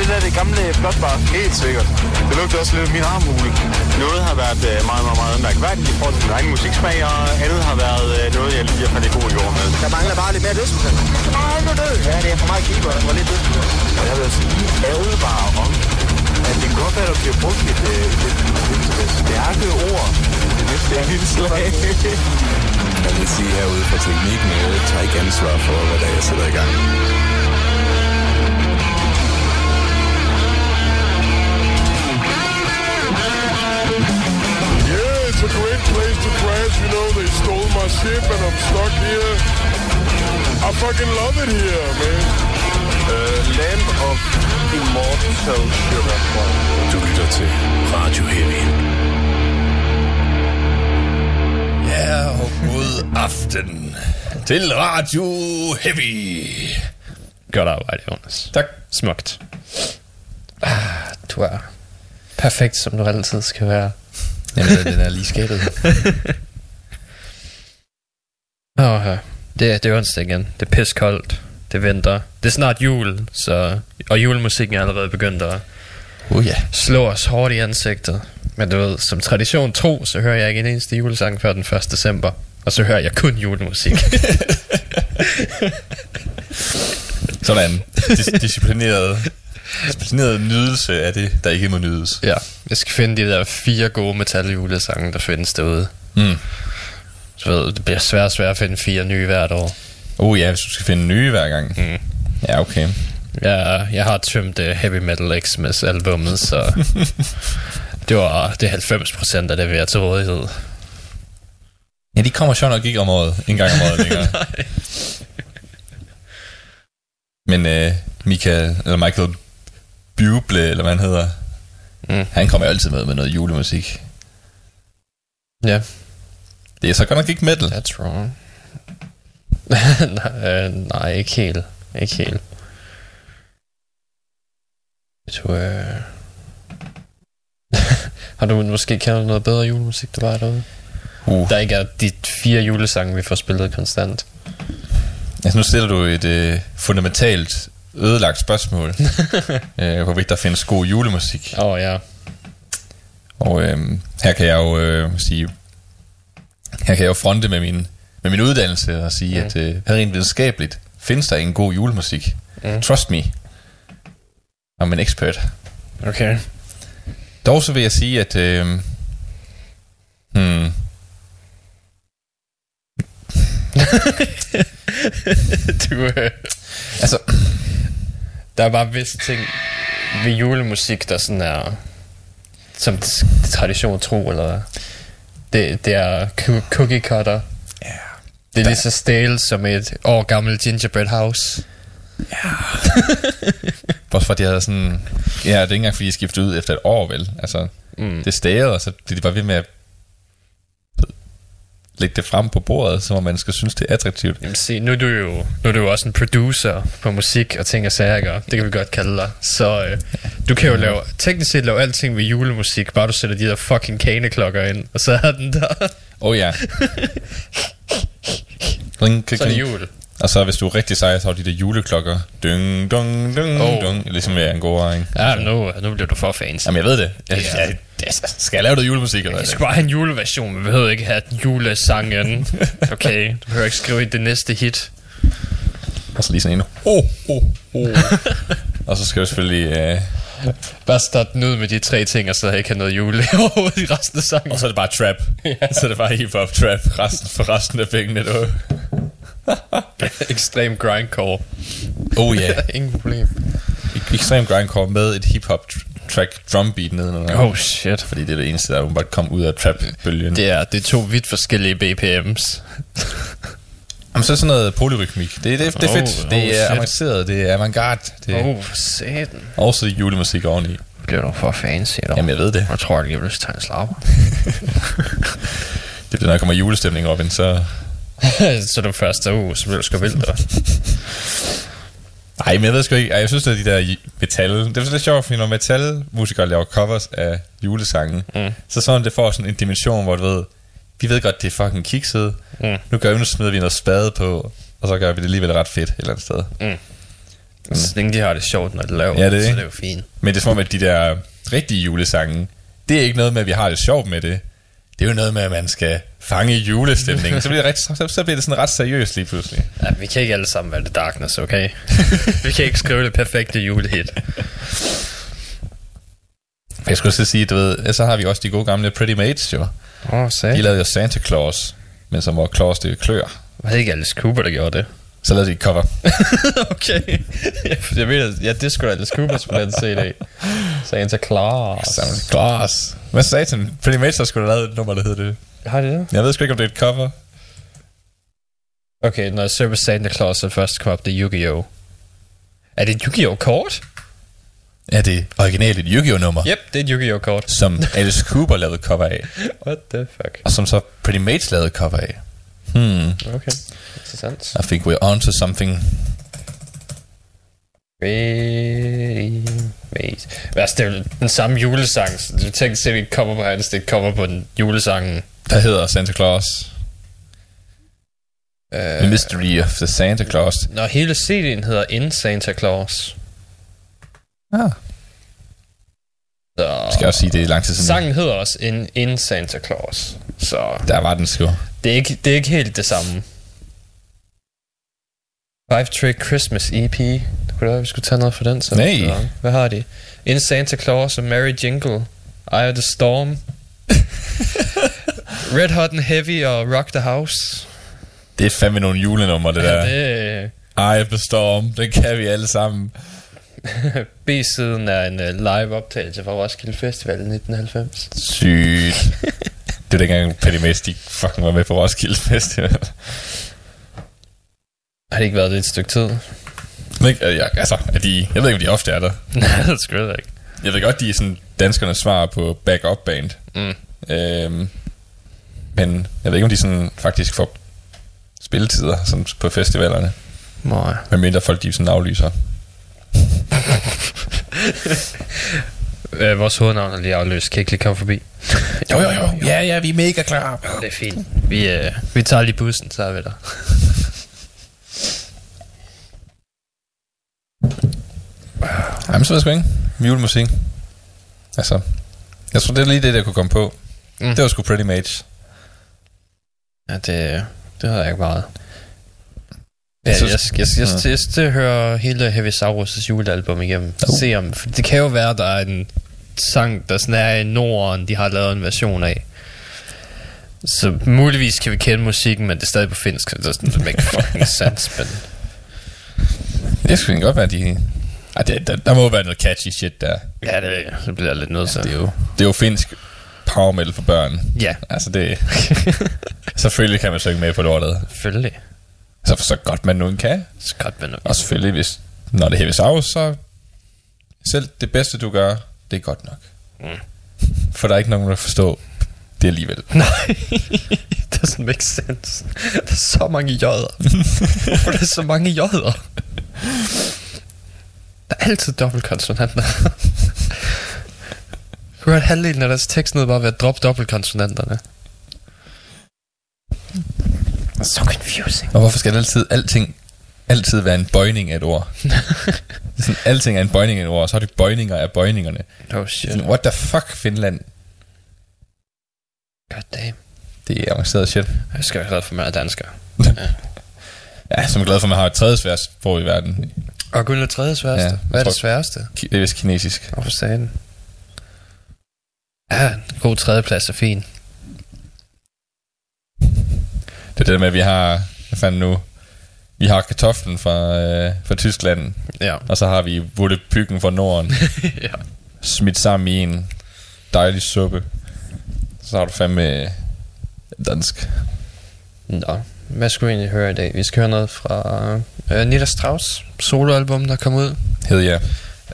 det der det gamle flotbar? Helt sikkert. Det lugter også lidt af min armhule. Noget har været øh, meget, meget, meget mærkværdigt i forhold til min egen musiksmag, og andet har været øh, noget, jeg lige har fandt i god jord med. Der mangler bare lidt mere dødsmusik. Nej, nu død. Ja, det er for meget keeper, der var lidt dødsmusik. Og jeg vil altså lige advare om, at det kan godt være, at der bliver brugt et, øh, et, et, et stærke ord det næste indslag. Jeg vil sige herude fra teknikken, jeg tager ikke ansvar for, hvad der er, jeg sætter i gang. Great place to crash. You know, they stole my ship and I'm stuck here. I fucking love it here, man. Uh, Land of Immortal Sugar. Du lytter til Radio Heavy. Ja, og god aften til Radio Heavy. Godt arbejde, Jonas. Tak. Smukt. Ah, du er perfekt, som du altid skal være. Jamen, den er lige skabet. Åh, ja. det, det er onsdag igen. Det er piskoldt. Det er vinter. Det er snart jul, så... Og julemusikken er allerede begyndt at Uh, ja. slå os hårdt i ansigtet. Men du ved, som tradition tro, så hører jeg ikke en eneste julesang før den 1. december. Og så hører jeg kun julemusik. Sådan. Dis- disciplineret, disciplineret nydelse af det, der ikke må nydes. ja, jeg skal finde de der fire gode metaljulesange, der findes derude. Mm. Så ved, det bliver svært og svært at finde fire nye hvert år. Uh, ja, hvis du skal finde nye hver gang. Mm. Ja, okay. Jeg, jeg har tømt uh, Heavy Metal Xmas albummet, så det var det er 90% af det, vi har til rådighed. Ja, de kommer sjovt nok ikke om året. En gang om året længere. Men uh, Michael, eller Michael Buble, eller hvad han hedder, Mm. han kommer jo altid med med noget julemusik. Ja, Det er så godt nok ikke metal. that's wrong. nej, øh, nej, ikke helt. Ikke helt. Du, øh... har du måske kendt noget bedre julemusik, der var derude? Uh. Der ikke er de fire julesange, vi får spillet konstant. Altså, nu stiller du et øh, fundamentalt ødelagt spørgsmål, øh, hvorvidt der findes god julemusik. Åh oh, ja. Og øh, her kan jeg jo øh, sige, her kan jeg jo fronte med min, med min uddannelse og sige, mm. at øh, her rent videnskabeligt findes der en god julemusik. Mm. Trust me. I'm an expert. Okay. Dog så vil jeg sige, at øh, hmm, du, øh, altså, der er bare visse ting ved julemusik, der sådan er som tradition tro, eller det, det er cookie cutter. ja, Det er lige så stale som et år gammelt gingerbread house. Også fordi jeg havde sådan... Ja, det er ikke engang fordi, jeg skiftede ud efter et år, vel? Altså, mm. det stagede, og så blev de bare ved med at lægge det frem på bordet, så man skal synes, det er attraktivt. Jamen se, nu er du jo, nu er du jo også en producer på musik og ting og sager, ikke? det kan vi godt kalde dig. Så øh, du kan jo lave, teknisk set lave alting ved julemusik, bare du sætter de der fucking kaneklokker ind, og så er den der. Oh ja. Ring, klik, Så er det jul. Og så hvis du er rigtig sej, så har de der juleklokker. Dung, dung, dung, Oh. dung. Ligesom med Angora, ikke? Ja, nu, nu bliver du for fancy. Jamen, jeg ved det. Jeg, Ja. jeg, jeg, skal jeg lave noget julemusik, eller Vi hvad? skal bare have en juleversion, vi behøver ikke have julesangen. Okay, du behøver ikke skrive i det næste hit. Og så lige sådan en. Oh, oh, oh. og så skal du selvfølgelig... Øh, Bare start den ud med de tre ting, og så ikke have noget jule i resten af sangen. og så er det bare trap. Så er det bare hip-hop trap resten, for resten af pengene, du. Ekstrem grindcore. Oh ja. Yeah. Ingen problem. Ekstrem grindcore med et hip-hop track drum beat nedenunder. Oh shit. Fordi det er det eneste, der åbenbart kom ud af trap-bølgen. Det er, det er to vidt forskellige BPM's. Jamen, så er sådan noget polyrytmik. Det, det, det er Oh, fedt. oh, det er shit. avanceret. Det er avantgarde. Det er Oh, satan. også julemusik oveni. Bliver du for fancy, dog? Jamen, jeg ved det. Jeg tror, at jeg vil til en slapper. Det er det, når der kommer julestemning op, ind, så... så du første uge, så bliver du sgu vildt. dog. Ej, men jeg ved sgu ikke. Jeg synes, at de der metal... Det er lidt sjovt, fordi når metalmusikere laver covers af julesange, mm. så sådan, det får sådan en dimension, hvor du ved, vi ved godt, det er fucking kikset. Mm. Nu gør vi, nu smider vi noget spade på, og så gør vi det alligevel ret fedt et eller andet sted. Så længe de har det sjovt, når de laver Ja, det er det. så det er jo fint. Men det er som om, at de der rigtige julesange, det er ikke noget med, at vi har det sjovt med det. Det er jo noget med, at man skal fange julestemningen. Så bliver det, ret, så, så bliver det sådan ret seriøst lige pludselig. Ja, vi kan ikke alle sammen være The Darkness, okay? vi kan ikke skrive det perfekte julehit. Jeg skulle så sige, du ved, så har vi også de gode gamle Pretty Mates jo. Åh, oh, De sag. lavede jo Santa Claus, men som var Claus det klør. Var det ikke Alice Cooper, der gjorde det? Så lavede de et cover. okay. jeg ved, ja, det skulle Alice Cooper på den CD. Santa Claus. Santa Claus. Hvad sagde den? Pretty har sgu da lavet et nummer, der hedder det. Har det det? Jeg ved sgu ikke, om det er et cover. Okay, når på Santa Claus, så først kom op det Yu-Gi-Oh! Er det et Yu-Gi-Oh! kort? Er det originalt et Yu-Gi-Oh nummer, Yep, det er et Yu-Gi-Oh! kort. som Alice Cooper lavede cover af, What the fuck? og som så Pretty Mates lavede cover af. Hmm, Okay, interessant. I think we're on to something. Pretty Maze. Altså, det er jo den samme julesang. Du tænker selv, et cover på hans, det er et cover på den julesangen. Der hedder Santa Claus. Uh, The Mystery of the Santa Claus. Når hele CD'en hedder In Santa Claus. Ah. Så Skal jeg også sige, det er lang tid siden. sangen hedder også In, In Santa Claus. Så Der var den sgu. det er ikke, det er ikke helt det samme. Five Trick Christmas EP. Det kunne da være, vi skulle tage noget for den. Så. Nej. Så, hvad har de? In Santa Claus og Merry Jingle. Eye of the Storm. Red Hot and Heavy og Rock the House. Det er fandme nogle julenummer, det der. Det, Eye of the Storm, det kan vi alle sammen. B-siden er en uh, live optagelse fra Roskilde Festival i 1990. Sygt. det er dengang Petty de fucking var med på Roskilde Festival. Har det ikke været det et stykke tid? Ikke, øh, jeg, altså, er de, jeg ved ikke, om de ofte er der. Nej, det skulle jeg ikke. Jeg ved godt, de er sådan danskernes svar på backup band. Mm. Øhm, men jeg ved ikke, om de sådan faktisk får spilletider sådan på festivalerne. Nej. Medmindre folk de sådan aflyser. Øh, vores hovednavn er lige afløst. Kan ikke lige komme forbi? Jo, jo, jo. Ja, ja, vi er mega klar. Det er fint. Vi, øh, vi tager lige bussen, så er vi der. Jamen, så ved jeg sgu ikke. Julemusik. Altså, jeg tror, det er lige det, der kunne komme på. Mm. Det var sgu Pretty Mage. Ja, det, det har jeg ikke meget. Ja, Jeg jeg, jeg, jeg, jeg, jeg, jeg, hører hele Heavy Saurus' julealbum igennem. Oh. Se om, for det kan jo være, der er en sang, der sådan er i Norden, de har lavet en version af. Så muligvis kan vi kende musikken, men det er stadig på finsk, så det er sådan, det make fucking sense, men... Det skulle godt være, de... Ej, det, der, der må være noget catchy shit der. Ja, det, det bliver lidt nødt til. Det er jo, det er jo finsk power metal for børn. Ja, Altså det... selvfølgelig kan man synge med på lortet. selvfølgelig. Så, så godt man nu kan. Så godt, men Og selvfølgelig, hvis, når det hæves af, så selv det bedste, du gør, det er godt nok. Mm. For der er ikke nogen, der forstår det alligevel. Nej, det doesn't make sense. Der er så mange jøder. Hvorfor er der så mange jøder? Der er altid dobbeltkonsonanter. Du har hørt halvdelen af deres tekst ned bare ved at droppe dobbeltkonsonanterne. Så confusing. Og hvorfor skal det altid, alting, altid være en bøjning af et ord? Det er sådan, alting er en bøjning af et ord, og så har de bøjninger af bøjningerne. Oh shit. Sådan, what the fuck, Finland? God damn. Det er avanceret shit. Jeg skal være glad for, at man er dansker. Ja, som er glad for, at man har et tredje sværest sprog i verden. Og guld er tredje sværeste. Ja, Hvad er det sværeste? Det er vist kinesisk. Hvorfor sagde den? Ja, en god tredjeplads er fin. Det er det med, at vi har, hvad fanden nu, vi har kartoflen fra, øh, fra Tyskland, Ja. og så har vi vuttepyggen fra Norden, ja. smidt sammen i en dejlig suppe. Så har du fandme dansk. Nå, hvad skulle vi egentlig høre i dag? Vi skal høre noget fra øh, Nita Strauss soloalbum, der kom ud. Hed jeg.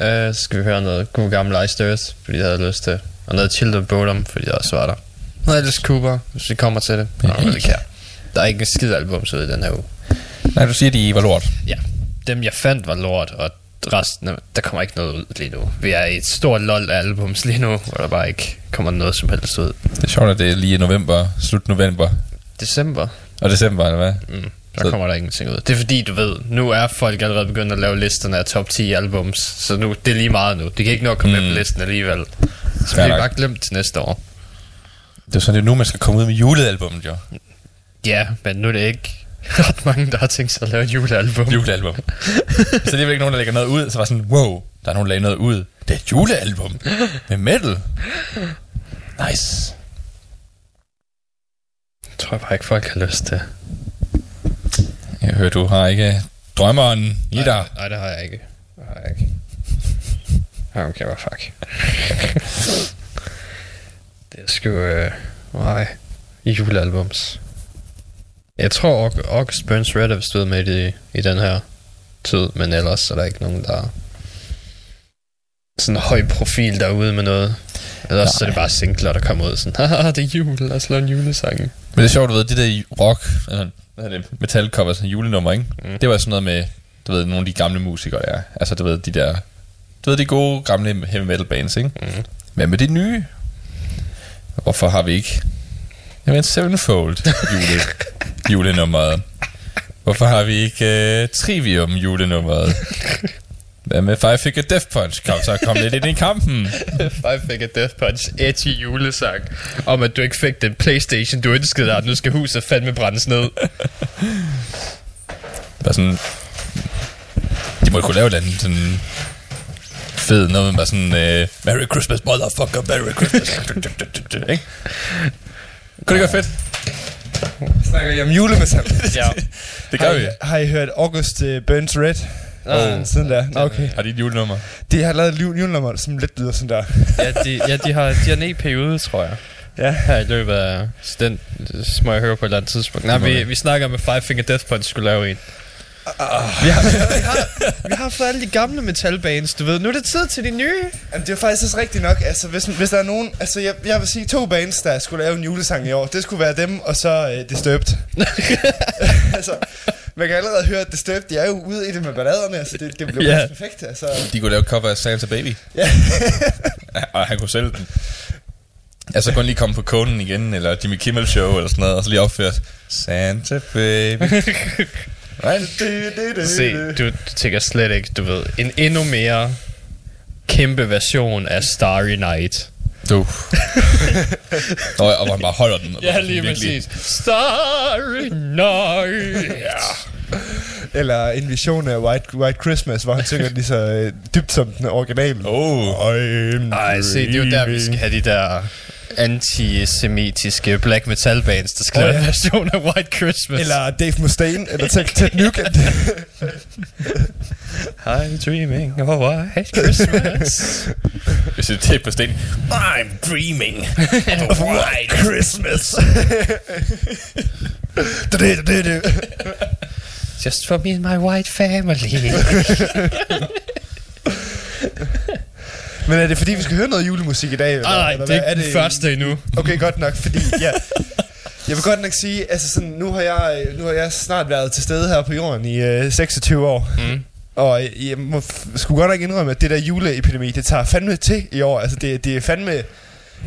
Øh, så skal vi høre noget god gammel Ice Earth, fordi jeg havde lyst til. Og noget Children Bodom, fordi jeg også var der. Noget Alice Cooper, hvis vi kommer til det. Ja. Det kan. Der er ikke en skid album ud i den her uge. Nej, du siger, de var lort. Ja, dem jeg fandt var lort, og resten, af- der kommer ikke noget ud lige nu. Vi er i et stort lol af albums lige nu, hvor der bare ikke kommer noget som helst ud. Det er sjovt, at det er lige i november, slut november December, og december, eller hvad? mm, Der Så- kommer der ingenting ud. Det er fordi, du ved, nu er folk allerede begyndt at lave listerne af top 10 albums. Så nu, det er lige meget nu. De kan ikke nå at komme mm. med på listen alligevel. Så bliver det nok. bare glemt til næste år. Det er sådan, det er nu, man skal komme ud med julealbummet, jo. Ja, men nu er det ikke ret mange, der har tænkt sig at lave et julealbum. Julealbum. så det er ikke nogen, der lægger noget ud. Så var sådan, wow, der er nogen, der lægger noget ud. Det er et julealbum med metal. Nice. Jeg tror bare ikke, folk har lyst til. Jeg hører, du har ikke drømmeren i dig. Nej, det har jeg ikke. Det har jeg ikke. Okay, hvad fuck. det er sgu... Øh, nej. Julealbums. Jeg tror, Aug- August Burns Red er stået med i, i den her tid, men ellers er der ikke nogen, der er sådan høj profil derude med noget. Ellers så er det bare singler, der kommer ud sådan, haha, det er jul, lad os lave en julesang. Men det er sjovt, du ved, det der rock, altså, hvad er det, metalcover, sådan julenummer, ikke? Mm. Det var sådan noget med, du ved, nogle af de gamle musikere der. Altså, du ved, de der, du ved, de gode gamle heavy metal bands, ikke? Mm. Hvad med de nye? Hvorfor har vi ikke, jamen, Sevenfold jule, julenummeret? Hvorfor har vi ikke uh, Trivium julenummeret? Hvad med Five Finger Death Punch? Kom så, kom lidt ind i kampen. Five Finger Death Punch, edgy julesang, om at du ikke fik den Playstation, du ønskede dig, at nu skal huset fandme brændes ned. Bare sådan... De må kunne lave andet sådan... Fed noget med bare sådan... Uh, Merry Christmas, motherfucker, Merry Christmas. ikke? Kunne det gøre fedt? Snakker I om julemetal? ja. Det gør har, vi. I, har I hørt August uh, Burns Red? Ah. Oh, siden der. Nå, okay. Har de et julenummer? De har lavet et jul- julenummer, som lidt lyder sådan der. ja, de, ja, de har, de har en EP tror jeg. Ja. Her i løbet af... Så den må jeg høre på et eller andet tidspunkt. Nej, vi, vi snakker med Five Finger Death Punch skulle lave en. Vi har, vi, har, vi har fået alle de gamle metalbands, du ved. Nu er det tid til de nye. Jamen, det er faktisk også rigtigt nok. Altså, hvis, hvis der er nogen... Altså, jeg, jeg vil sige to bands, der skulle lave en julesang i år. Det skulle være dem, og så øh, Disturbed. altså, man kan allerede høre, at Disturbed, de er jo ude i det med balladerne. Altså, det, det bliver yeah. perfekt. Altså, De kunne lave et cover af Santa Baby. ja. Og han kunne sælge den. Altså kun lige komme på Conan igen, eller Jimmy Kimmel Show, eller sådan noget, og så lige opføre Santa Baby. right? Se, du, tænker slet ikke, du ved, en endnu mere kæmpe version af Starry Night. Du. Nå, og hvor han bare holder den. Ja, lige virkelig- præcis. Starry Night. ja. Eller en vision af White, White Christmas, hvor han synger lige så øh, dybt som den originale. Oh. I'm Ej, se, det er jo der, vi skal have de der antisemitiske black metal bands, der skal oh, lave ja. en version af White Christmas. Eller Dave Mustaine, eller Ted, Ted Nugent. I'm dreaming of a white Christmas. Hvis det er på sten. I'm dreaming of a white Christmas. det, det, det, det. Just for me and my white family. Men er det fordi, vi skal høre noget julemusik i dag? Eller, Nej, eller det er hvad? ikke den første endnu. Okay, godt nok, fordi ja, jeg vil godt nok sige, altså sådan, nu har jeg, nu har jeg snart været til stede her på jorden i øh, 26 år. Mm. Og jeg må skulle godt nok indrømme, at det der juleepidemi, det tager fandme til i år. Altså det, det er fandme...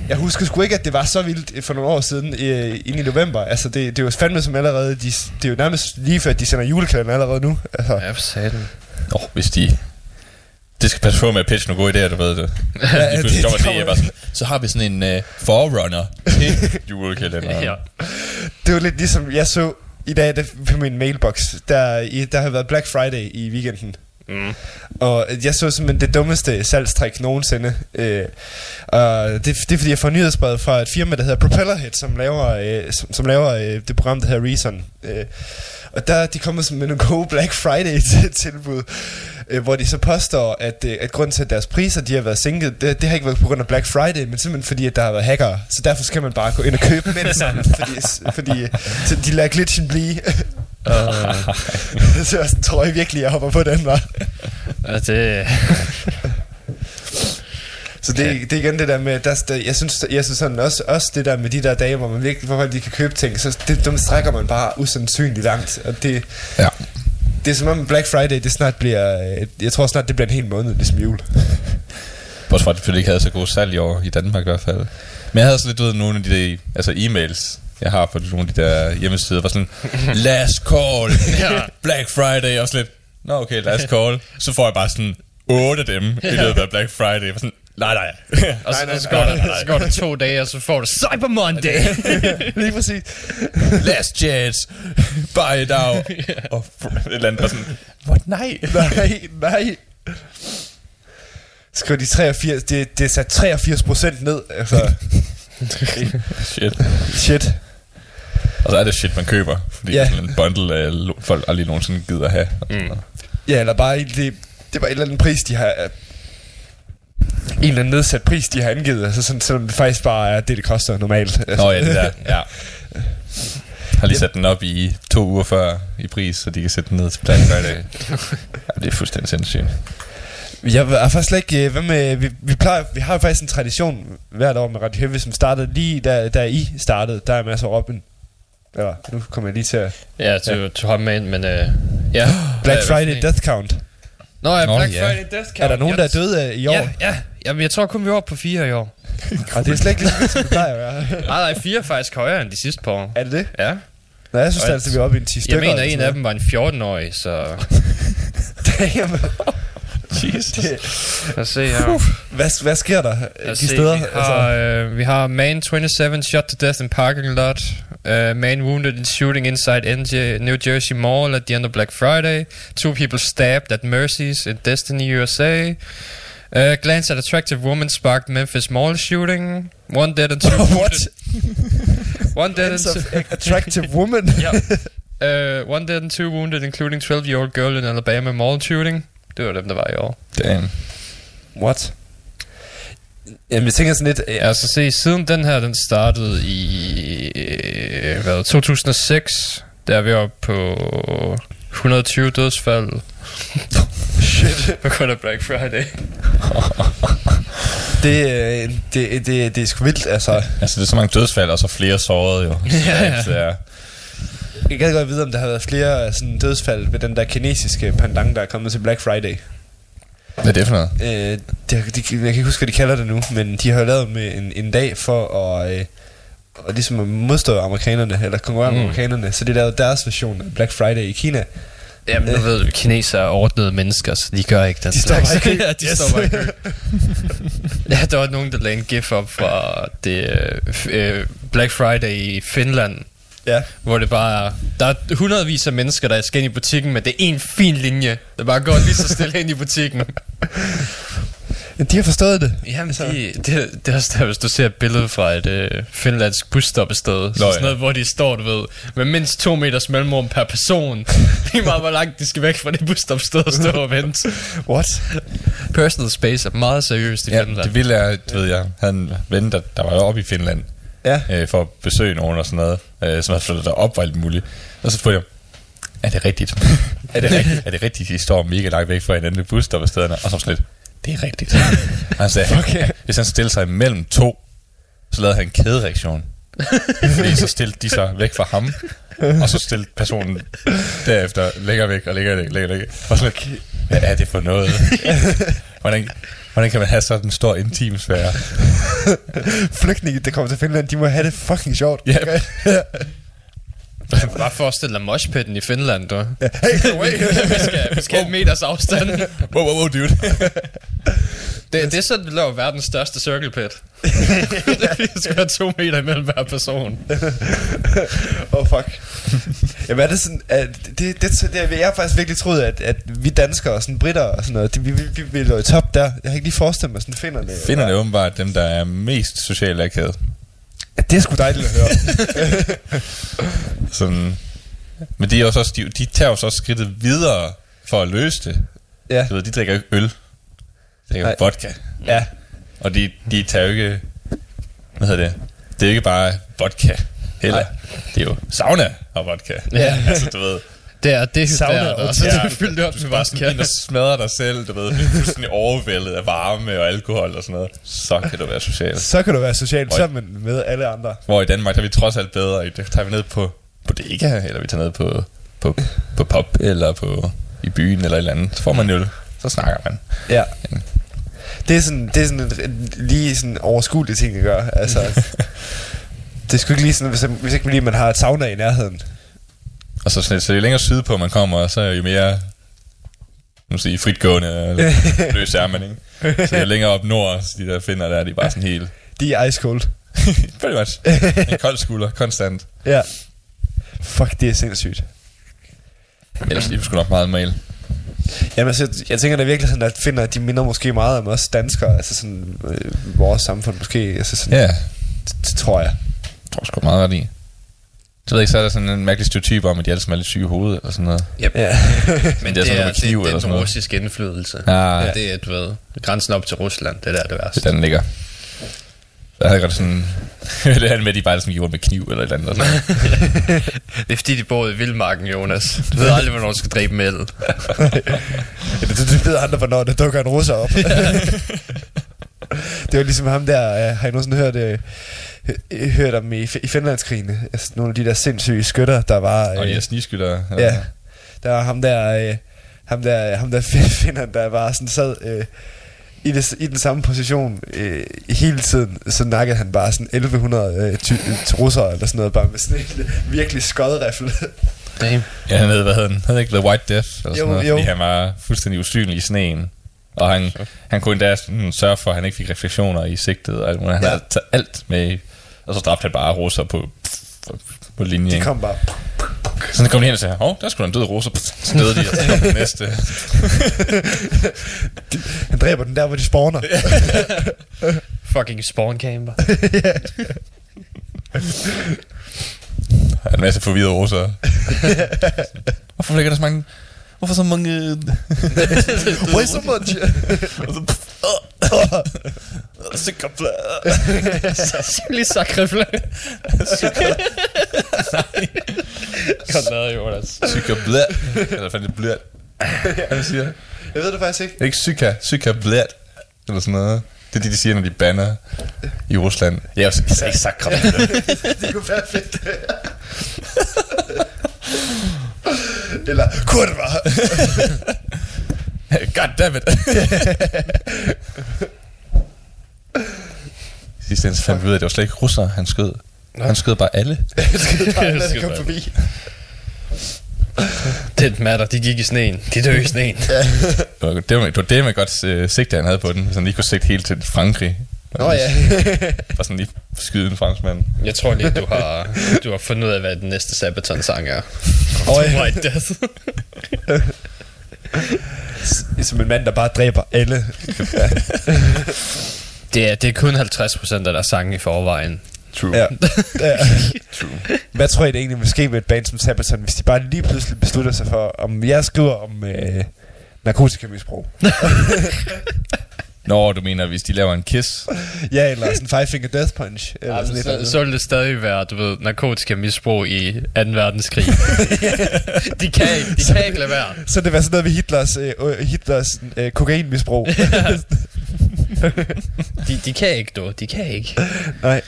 Jeg husker sgu ikke, at det var så vildt for nogle år siden, øh, ind i november. Altså det, det er jo fandme som allerede, de, det er jo nærmest lige før, at de sender julekalender allerede nu. Altså, Ja, for satan. Åh, oh, hvis de... Det skal passe på med at pitche nogle gode idéer, du ved det. Ja, Ja, det- det, det, det det, det, bare sådan, så har vi sådan en uh, forerunner til julekalenderen. Ja. det var lidt ligesom, jeg så i dag der, på min mailbox, der, i, der har været Black Friday i weekenden. Mm. Og jeg så simpelthen det dummeste salgstræk nogensinde. Øh, og det, det er fordi, jeg får nyhedsbrevet fra et firma, der hedder Propellerhead, som laver, øh, som, som laver øh, det program, der hedder Reason. Øh, og der de kommer med nogle gode Black Friday-tilbud, øh, hvor de så påstår, at, øh, at grunden til, at deres priser de har været sænket, det, det har ikke været på grund af Black Friday, men simpelthen fordi, at der har været hackere. Så derfor skal man bare gå ind og købe med det samme, fordi, fordi så de lader glitchen blive. så jeg sådan, tror jeg virkelig, jeg hopper på den, var. Og det... Så det, det er igen det der med, der, der, jeg synes, jeg synes sådan også, også det der med de der dage, hvor man virkelig, hvor folk de kan købe ting, så det, dem strækker man bare usandsynligt langt. Og det, Ja. det er som om Black Friday, det snart bliver, øh, jeg tror snart, det bliver en hel måned, ligesom jul. Bortset fra, at det ikke havde så god salg i år, i Danmark i hvert fald. Men jeg havde også lidt, du ved, nogle af de der altså e-mails jeg har på nogle af de der hjemmesider, var sådan, last call, Ja. Black Friday, og sådan lidt, nå okay, last call. Så får jeg bare sådan otte af dem i løbet af Black Friday. Var sådan, nej, nej. Og så, så, går der, så går der to dage, og så får du Cyber Monday. Lige præcis. last chance, buy it out. Og et eller andet sådan, what, nej. nej, nej. Skriv de 83, det, det er sat 83 procent ned, altså, Shit. shit. Og så er det shit, man køber, fordi Ja. sådan en bundle af lo- folk aldrig nogensinde gider have. Mm. Ja, eller bare, det, det var en eller anden pris, de har, øh, en eller anden nedsat pris, de har angivet, altså sådan, selvom det faktisk bare er det, det koster normalt. Altså, Nå ja, det der, ja. Har lige sat den op i to uger før i pris, så de kan sætte den ned til Black Friday. ja, det er fuldstændig sindssygt. Jeg er faktisk ikke, øh, hvad med, vi, vi, plejer, vi har jo faktisk en tradition hvert år med Radio Heavy, som startede lige da, da I startede, der er masser af Robin. Eller, nu kommer jeg lige til at... ja, du, du har med ind, men... Øh, ja. Black Friday Death Count. Nå ja, Nå, Black ja. Friday Death Count. Er der nogen, der er døde øh, i år? Ja, ja. Jamen, jeg tror kun, vi oppe på fire i år. Og det er slet ikke lige som det plejer at være. Nej, nej, fire er faktisk højere end de sidste par år. er det det? Ja. Nej, jeg synes Og altså, vi er oppe i en 10 stykker. Jeg mener, en af dem var en 14-årig, så... Damn. Jesus. Det- Lad os se her. Hvad, hvad sker der Lad de se, steder? Vi har, øh, vi har man 27 shot to death in parking lot. Uh, man wounded in shooting inside NJ, New Jersey Mall at the end of Black Friday. Two people stabbed at Mercy's in Destiny, USA. Uh, glance at attractive woman sparked Memphis Mall shooting. One dead and two What? wounded. One dead and two... attractive woman. yeah. Uh, one dead and two wounded, including 12-year-old girl in Alabama mall shooting. Det var dem, der var i år. Damn. What? Jamen, jeg tænker sådan lidt... Øh, Altså se, siden den her, den startede i øh, hvad, 2006, der er vi oppe på 120 dødsfald. Shit. På grund af Black Friday. det, øh, det, det, det er sgu vildt, altså. Altså, det er så mange dødsfald, og så flere sårede jo. Ja, ja. Så, ja. Jeg kan godt vide, om der har været flere sådan, dødsfald ved den der kinesiske pandang, der er kommet til Black Friday. Hvad er det for noget? Øh, de, har- de, jeg kan ikke huske, hvad de kalder det nu, men de har lavet med en, en dag for at, øh, og ligesom at modstå amerikanerne, eller konkurrere med Mm. amerikanerne, så de lavede deres version af Black Friday i Kina. Jamen, nu ved vi, kinesere er ordnede mennesker, så de gør ikke den De står slags. kø. ja, de Yes. står bare i kø. ja, der var nogen, der lagde en gif op fra det, øh, øh, Black Friday i Finland, Ja. hvor det bare er, der er hundredvis af mennesker, der skal ind i butikken, men det er en fin linje, der bare går lige så stille ind i butikken. De har forstået det. Jamen, de, det, det er også der, hvis du ser et billede fra et øh, finlandsk busstoppested, så sådan ja. noget, hvor de står, du ved, med mindst to meters mellemrum per person. Lige meget, hvor langt de skal væk fra det busstoppested og stå og vente. What? Personal space er meget seriøst i Ja, Finland. det er, du ved jeg, en ven, der, der var jo oppe i Finland, Ja. øh, for at besøge nogen og sådan noget, øh, som havde flyttet derop og alt muligt. Og så spurgte jeg, er det rigtigt? er, det rigtigt? er det rigtigt, de står mega langt væk fra hinanden i busstoppestederne? Og så sådan lidt, det er rigtigt. Og han sagde, okay. hvis han stillede sig mellem to, så lavede han en kædereaktion. Fordi så stillede de sig væk fra ham, og så stillede personen derefter længere væk og længere væk, længere væk. Og sådan hvad er det for noget? hvordan, hvordan kan man have sådan en stor intimsfære? Flygtninge, der kommer til Finland, de må have det fucking sjovt. Ja. Bare forestil dig moshpitten i Finland, du. Hey, away. vi skal, vi skal have en meters afstand. Wow, wow, wow, dude. Det, det er sådan, vi laver verdens største circle pit. Vi skal have to meter imellem hver person. oh fuck. Jamen er det sådan, at det, det, det, det, jeg har faktisk virkelig troet, at, at vi danskere og sådan britter og sådan noget, det, vi, vi, vi, vi lå i top der. Jeg har ikke lige forestillet mig sådan finderne. Finderne er åbenbart dem, der er mest socialt akavet. Ja, det er sgu dejligt at høre. Sådan. Men de, er også, de, de tager jo så også skridtet videre for at løse det. ja. Du ved, de drikker jo ikke øl. De drikker Nej. vodka. Ja. Og de, de tager jo ikke... Hvad hedder det? Det er jo ikke bare vodka heller. Nej. Det er jo sauna og vodka. Ja. altså, du ved, Det er det Sauna der, og og så te. er det fyldt op du med bare sådan en, der smadrer dig selv, du ved, fuldstændig overvældet af varme og alkohol og sådan noget. Så kan du være social. Så kan du være socialt Oj. sammen med alle andre. Hvor i Danmark, der er vi trods alt bedre. Der tager vi ned på bodega, eller vi tager ned på, på, på pop, eller på i byen, eller et eller andet. Så får man en øl. Så snakker man. Ja. Det er sådan, det er sådan lige sådan overskuelig ting at gøre. Altså, Det sgu ikke lige sådan, hvis, hvis ikke lige man har et sauna i nærheden. Og så, så jo længere sydpå man kommer, så er jo mere nu sige, fritgående løs er man, ikke? Så jo længere op nord, så de der finder der, de er bare sådan helt... De er ice cold. Pretty much. En kold skulder, konstant. Ja. Fuck, det er sindssygt. Ellers de er sgu nok meget mail. Jamen, altså, jeg, tænker da virkelig sådan, at finder, at de minder måske meget om os danskere, altså sådan øh, vores samfund måske, altså sådan, Ja, det, tror jeg. Jeg tror sgu meget ret i. Så ved jeg ikke, så er der sådan en mærkelig stereotyp om, at de alle sammen er lidt syge i hovedet, eller sådan noget. Yep. Ja. Men det er sådan noget med det, kniv det, eller er sådan den noget. russiske indflydelse. Ah, ja. Det er, du ved, grænsen op til Rusland, det der er det Det værste. er der, den ligger. Så jeg havde godt sådan... det er med, at de bare sådan rundt med kniv eller et eller andet. sådan. Det er fordi, de bor i vildmarken, Jonas. Du ved aldrig, hvornår du skal el. Ja, det, det ved andre, hvornår der dukker en russer op. det var ligesom ham der, øh, har I nogensinde hørt, øh, hørt om i, i Finlandskrigen? Altså, nogle af de der sindssyge skytter, der var... Og de Øh, her snigskytter. ja, der var ham der, øh, ham der, ham der finder, der bare sådan sad øh, i, det, i den samme position øh, hele tiden, så nakkede han bare sådan 1100 øh, ty, øh, russere eller sådan noget, bare med sådan en virkelig skodrifle. Damn. Ja, han hed, hvad hed han? Han hed ikke The White Death, eller sådan Jo, noget, jo. fordi han var fuldstændig usynlig i sneen. Og han, han kunne endda sådan, sørge for, at han ikke fik refleksioner i sigtet. Og. Han Ja. havde taget alt med, og så dræbte han bare russer på, på, på linjen. De kom bare... Så kom de hen og sagde, åh, der skulle en død russer. Så døde de, og så kom den næste. Han dræber den der, hvor de spawner. Fucking spawn camper. Der er en masse forvirrede russer. Hvorfor ligger der så mange... Hvorfor så mange... Why so much? Og så... Sikker Lige sakrifle. Godt lavet, Jonas. Blæt. Eller fandt det blæt. Hvad siger jeg? Jeg ved det faktisk ikke. Ikke syka, syka blæt. Eller sådan noget. Det er det, de siger, når de banner i Rusland. Har også ikke. Det kunne være fedt. Eller kurva. God damn it. Sidste ende så fandt vi ud af, at det var slet ikke russer, han skød. Han skød bare alle. Lad det komme forbi. Det matter, de gik i sneen. De dør i sneen. Det var det, var, det, var det med godt øh, sigte, han havde på den. Hvis han lige kunne sigte helt til Frankrig. Nå ja. Bare sådan lige skyde en franskmand. Jeg tror lige, du har, du har fundet ud af, hvad den næste Sabaton-sang er. Åh, ja. White Death. Som en mand, der bare dræber alle. Det er, det er kun 50% af deres sange i forvejen. True. Ja. ja. Hvad tror I det egentlig vil ske med et band som Sabaton, hvis de bare lige pludselig beslutter sig for, om jeg skriver om øh, narkotikamisbrug? Nå, du mener, hvis de laver en kiss? Ja, eller sådan Five Finger Death Punch. Eller Ja, sådan eller så, så vil det stadig være, du ved, narkotika misbrug i 2. verdenskrig. de, kan ikke, de kan ikke lade være. Så det var sådan noget ved Hitlers, øh, øh, Hitlers øh, kokainmisbrug. De, de kan ikke, du. De kan ikke. Nej.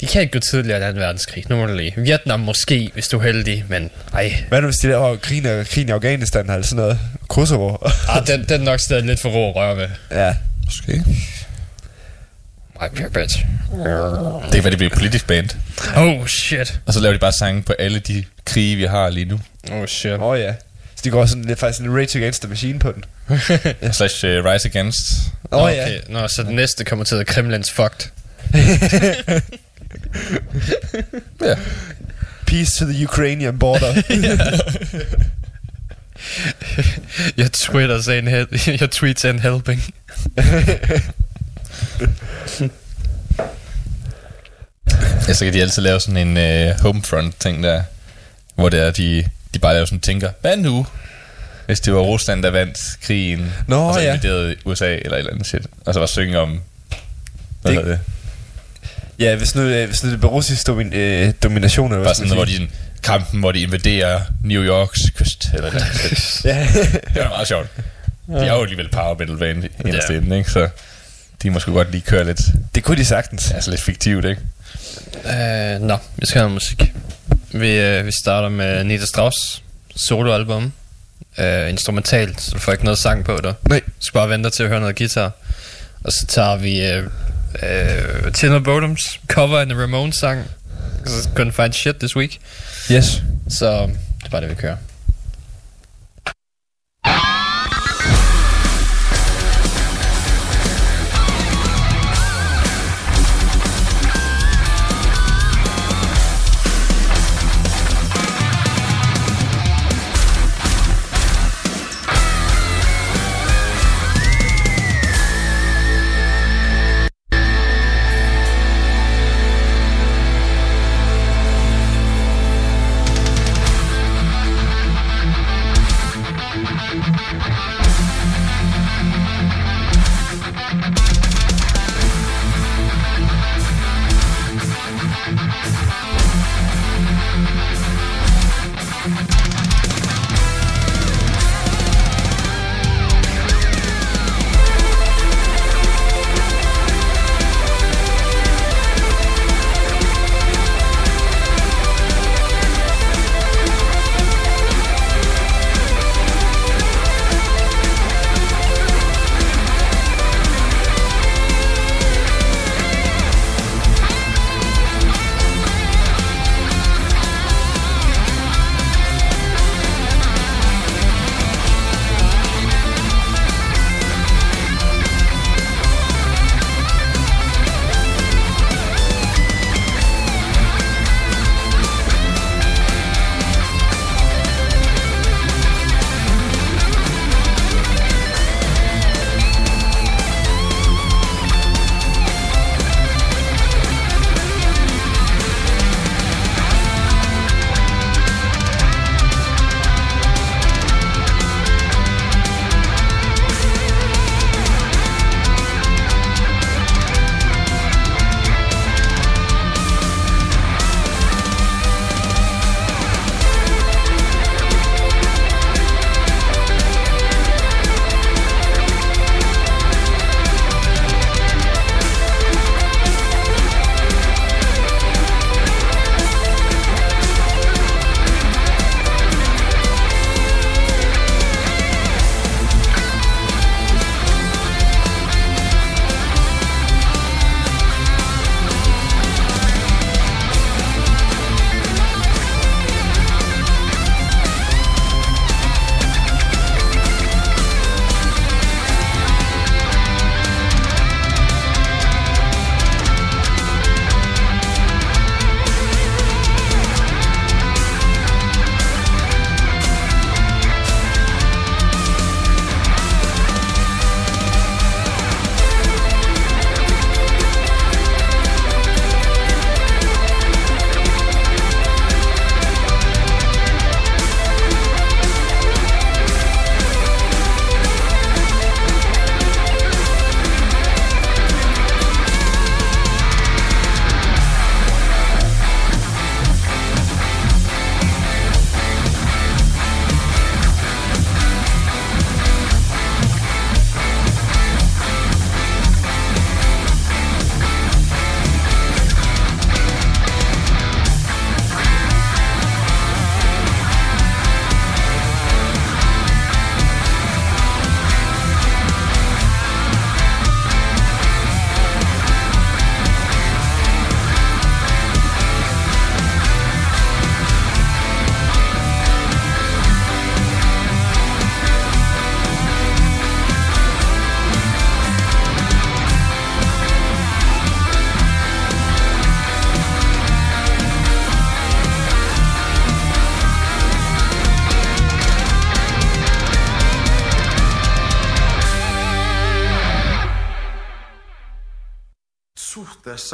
De kan ikke gå tidligere end 2. verdenskrig. Nu må du lige. Vietnam måske, hvis du er heldig, men ej. Hvad nu hvis de laver krigen, krigen i Afghanistan eller sådan noget? Kosovo? Ah, den, den er nok stadig lidt for rå at røre ved. ja. Måske. Ej, pure bitch. Det være, det bliver politisk band. Oh, shit. Og så laver de bare sange på alle de krige, vi har lige nu. Oh, shit. Åh oh, ja. Så de går sådan lidt faktisk en Rage Against the Machine på den. Slash uh, Rise Against. Åh oh, okay. ja. Nå, så den næste kommer til at Kremlins fucked. Ja. Peace to the Ukrainian border. Your Twitter ain't hel- your tweets ain't helping. Ja, så kan de altid lave sådan en uh, homefront ting der, hvor det er, de, de bare laver sådan tænker, hvad nu? Hvis det var Rusland, der vandt krigen, Nå, og så ja. invaderede USA eller et eller andet shit. Og så var synge om, hvad Det- det, ja, hvis nu, øh, hvis nu det er russisk domin, øh, domination, eller hvad Bare sådan, hvor man de sådan, kampen, hvor de invaderer New Yorks kyst, eller sige? Ja. Det var meget sjovt. De er jo alligevel power metal band i inderst Ja. inde, ikke? Så de må sgu godt lige køre lidt, det kunne de sagtens. altså lidt fiktivt, ikke? Uh, nå, vi skal have musik. Vi, uh, vi starter med Nita Strauss soloalbum. Uh, instrumentalt, så du får ikke noget sang på der. Nej. Du skal bare vente til at høre noget guitar. Og så tager vi uh, uh, Thinner Bottoms cover af en Ramones sang. couldn't find shit this week. Yes. Så det er bare det, vi kører.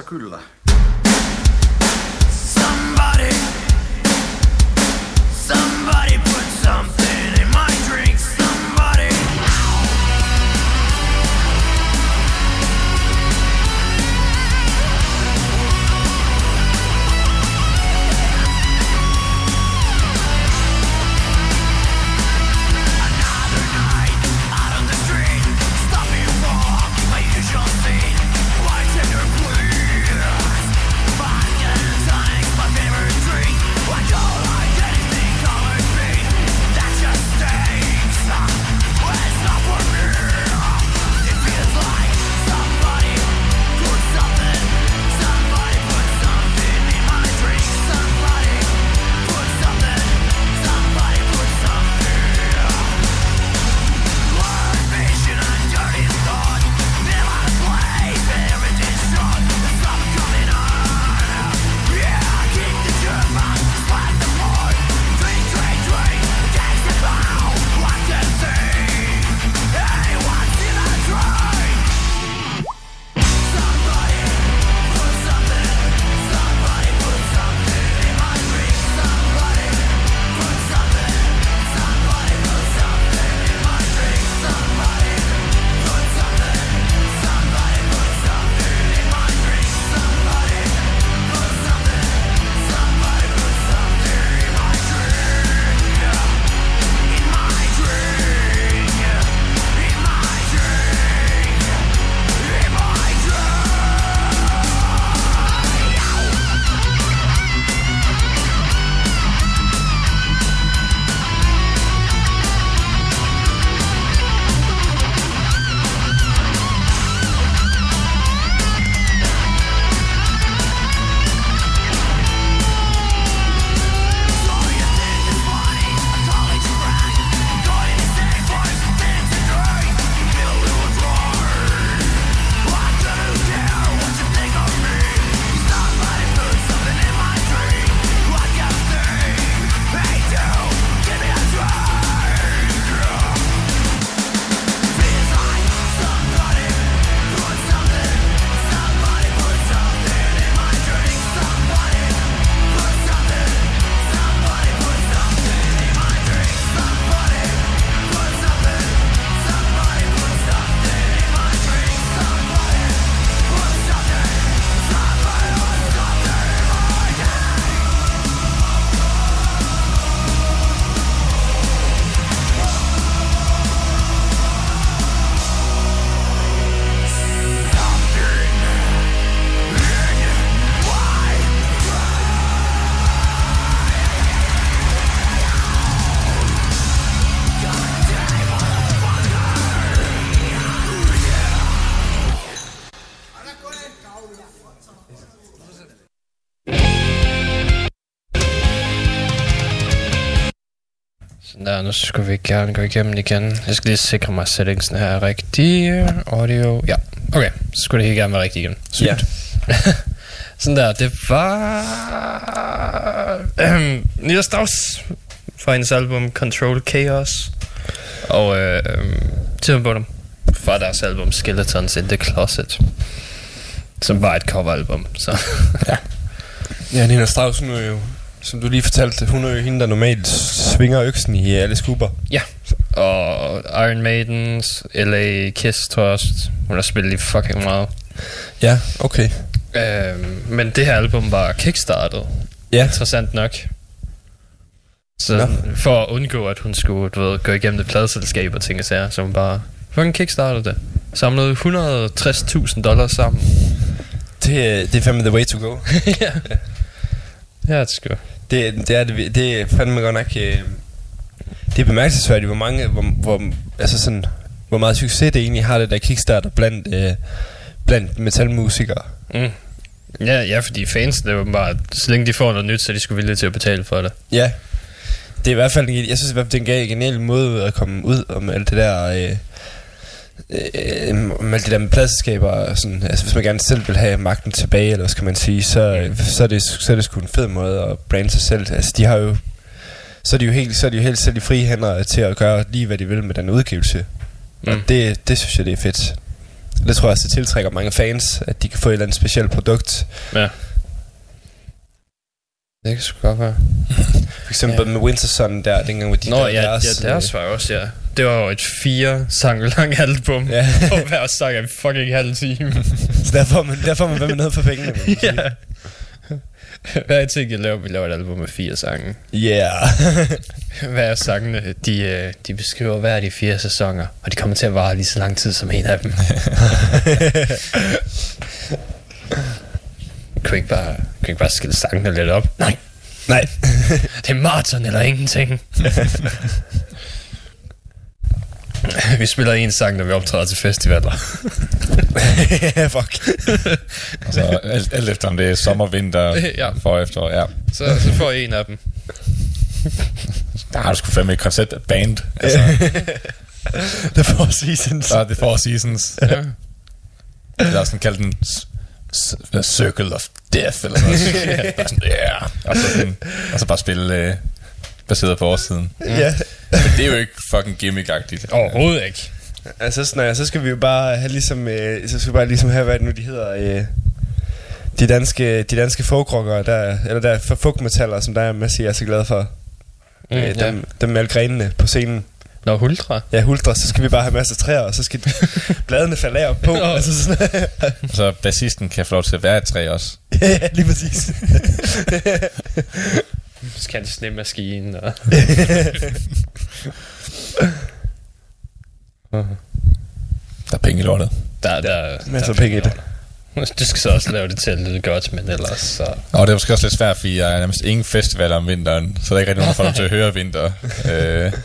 Kyllä. Skulle vi gerne gå igennem igen. Jeg skal lige sikre mig, at settingsen her er rigtig. Audio. Ja, okay. Så skulle det helt gerne være rigtigt igen. Sygt. Ja. Sådan der, det var... Øhm, Nina Strauss fra hendes album Control Chaos. Og øh, Tim Bottom fra deres album Skeletons in the Closet. Som var et coveralbum, så... Ja, Nina Strauss, hun er jo, som du lige fortalte, hun er jo hende, der normalt svinger øksen i alle skubber. Ja, og Iron Maidens, LA Kiss, tror jeg også. Hun har spillet lige fucking meget. Ja, okay. Øhm, men det her album var kickstartet. Ja. Interessant nok. Så Nå. for at undgå, at hun skulle du ved, gå igennem et pladeselskab og ting og sager, så hun bare fucking kickstartede det. Samlede 160.000 dollars sammen. Det, er- det er fandme the way to go. ja. Ja, det skal Det, det, er, det, det er fandme godt nok... Øh, det er bemærkelsesværdigt, hvor mange... Hvor, hvor, altså sådan, hvor meget succes det egentlig har, det der Kickstarter blandt, øh, blandt metalmusikere. Mm. Ja, ja, fordi fans, det var bare, så længe de får noget nyt, så de skulle villige til at betale for det. Ja. Det er i hvert fald, jeg synes i hvert fald, det er en genial måde at komme ud om alt det der... Øh, øh, alt det der med pladselskaber og sådan, altså hvis man gerne selv vil have magten tilbage, eller hvad skal man sige, så, så, er det, så er det sgu en fed måde at brande sig selv. Altså de har jo, så er de jo helt, så er de jo helt selv i frie hænder til at gøre lige hvad de vil med den udgivelse. Mm. Og det, det synes jeg, det er fedt. Det tror jeg også, det tiltrækker mange fans, at de kan få et eller andet specielt produkt. Ja. Det kan sgu godt være. For eksempel ja. med Winter Sun der, dengang hvor de Nå der, ja, ja, deres var jo også, ja. Det var jo et fire sange lang album. Ja. Og hver sang er en fucking halv time. Så derfor er man, derfor er man med noget for pengene. man ja. Hvad er ting, jeg laver? Vi laver et album med fire sange. Yeah. Hvad er sangene? De, øh, de beskriver hver af de fire sæsoner, og de kommer til at vare lige så lang tid som en af dem. kunne ikke bare, kunne ikke bare skille sangene lidt op? Nej, Nej. det er maraton eller ingenting. vi spiller en sang, når vi optræder til festivaler. ja, fuck. Altså, alt, alt efter om det er sommer, vinter, Ja. ja. for efter, ja. Så, så får I en af dem. Der har du sgu fame et koncept band. Altså, The Four Seasons. er det Four Seasons. Ja. Det er sådan kaldt den The Circle of Death, eller noget. Bare sådan, yeah. og, så sådan, og så bare spille øh, baseret på årstiden. Ja. Men det er jo ikke fucking gimmick-agtigt. Overhovedet ikke. Altså, sådan, øh, så skal vi jo bare have ligesom, øh, så skal vi bare ligesom have, hvad det nu de hedder, øh, de danske, de danske folkrockere, der, eller der for folkmetaller, som der er Mads er så glad for. Mm, øh, ja. dem, dem med alle grenene på scenen. Nå, Hultra. Ja, hultre, så skal vi bare have masser af træer, og så skal de, bladene falde af og på. Nå. altså sådan, Så bassisten kan få lov til at være et træ også. ja, lige præcis. Det snemaskinen. Og... Der er penge i lortet. Der, der, Masser der af penge i det. Du skal så også lave det til at lyde godt, men ellers så... Og det er måske også lidt svært, fordi jeg er nærmest ingen festivaler om vinteren, så der er ikke rigtig nogen, der får lov til at høre vinter. Øh,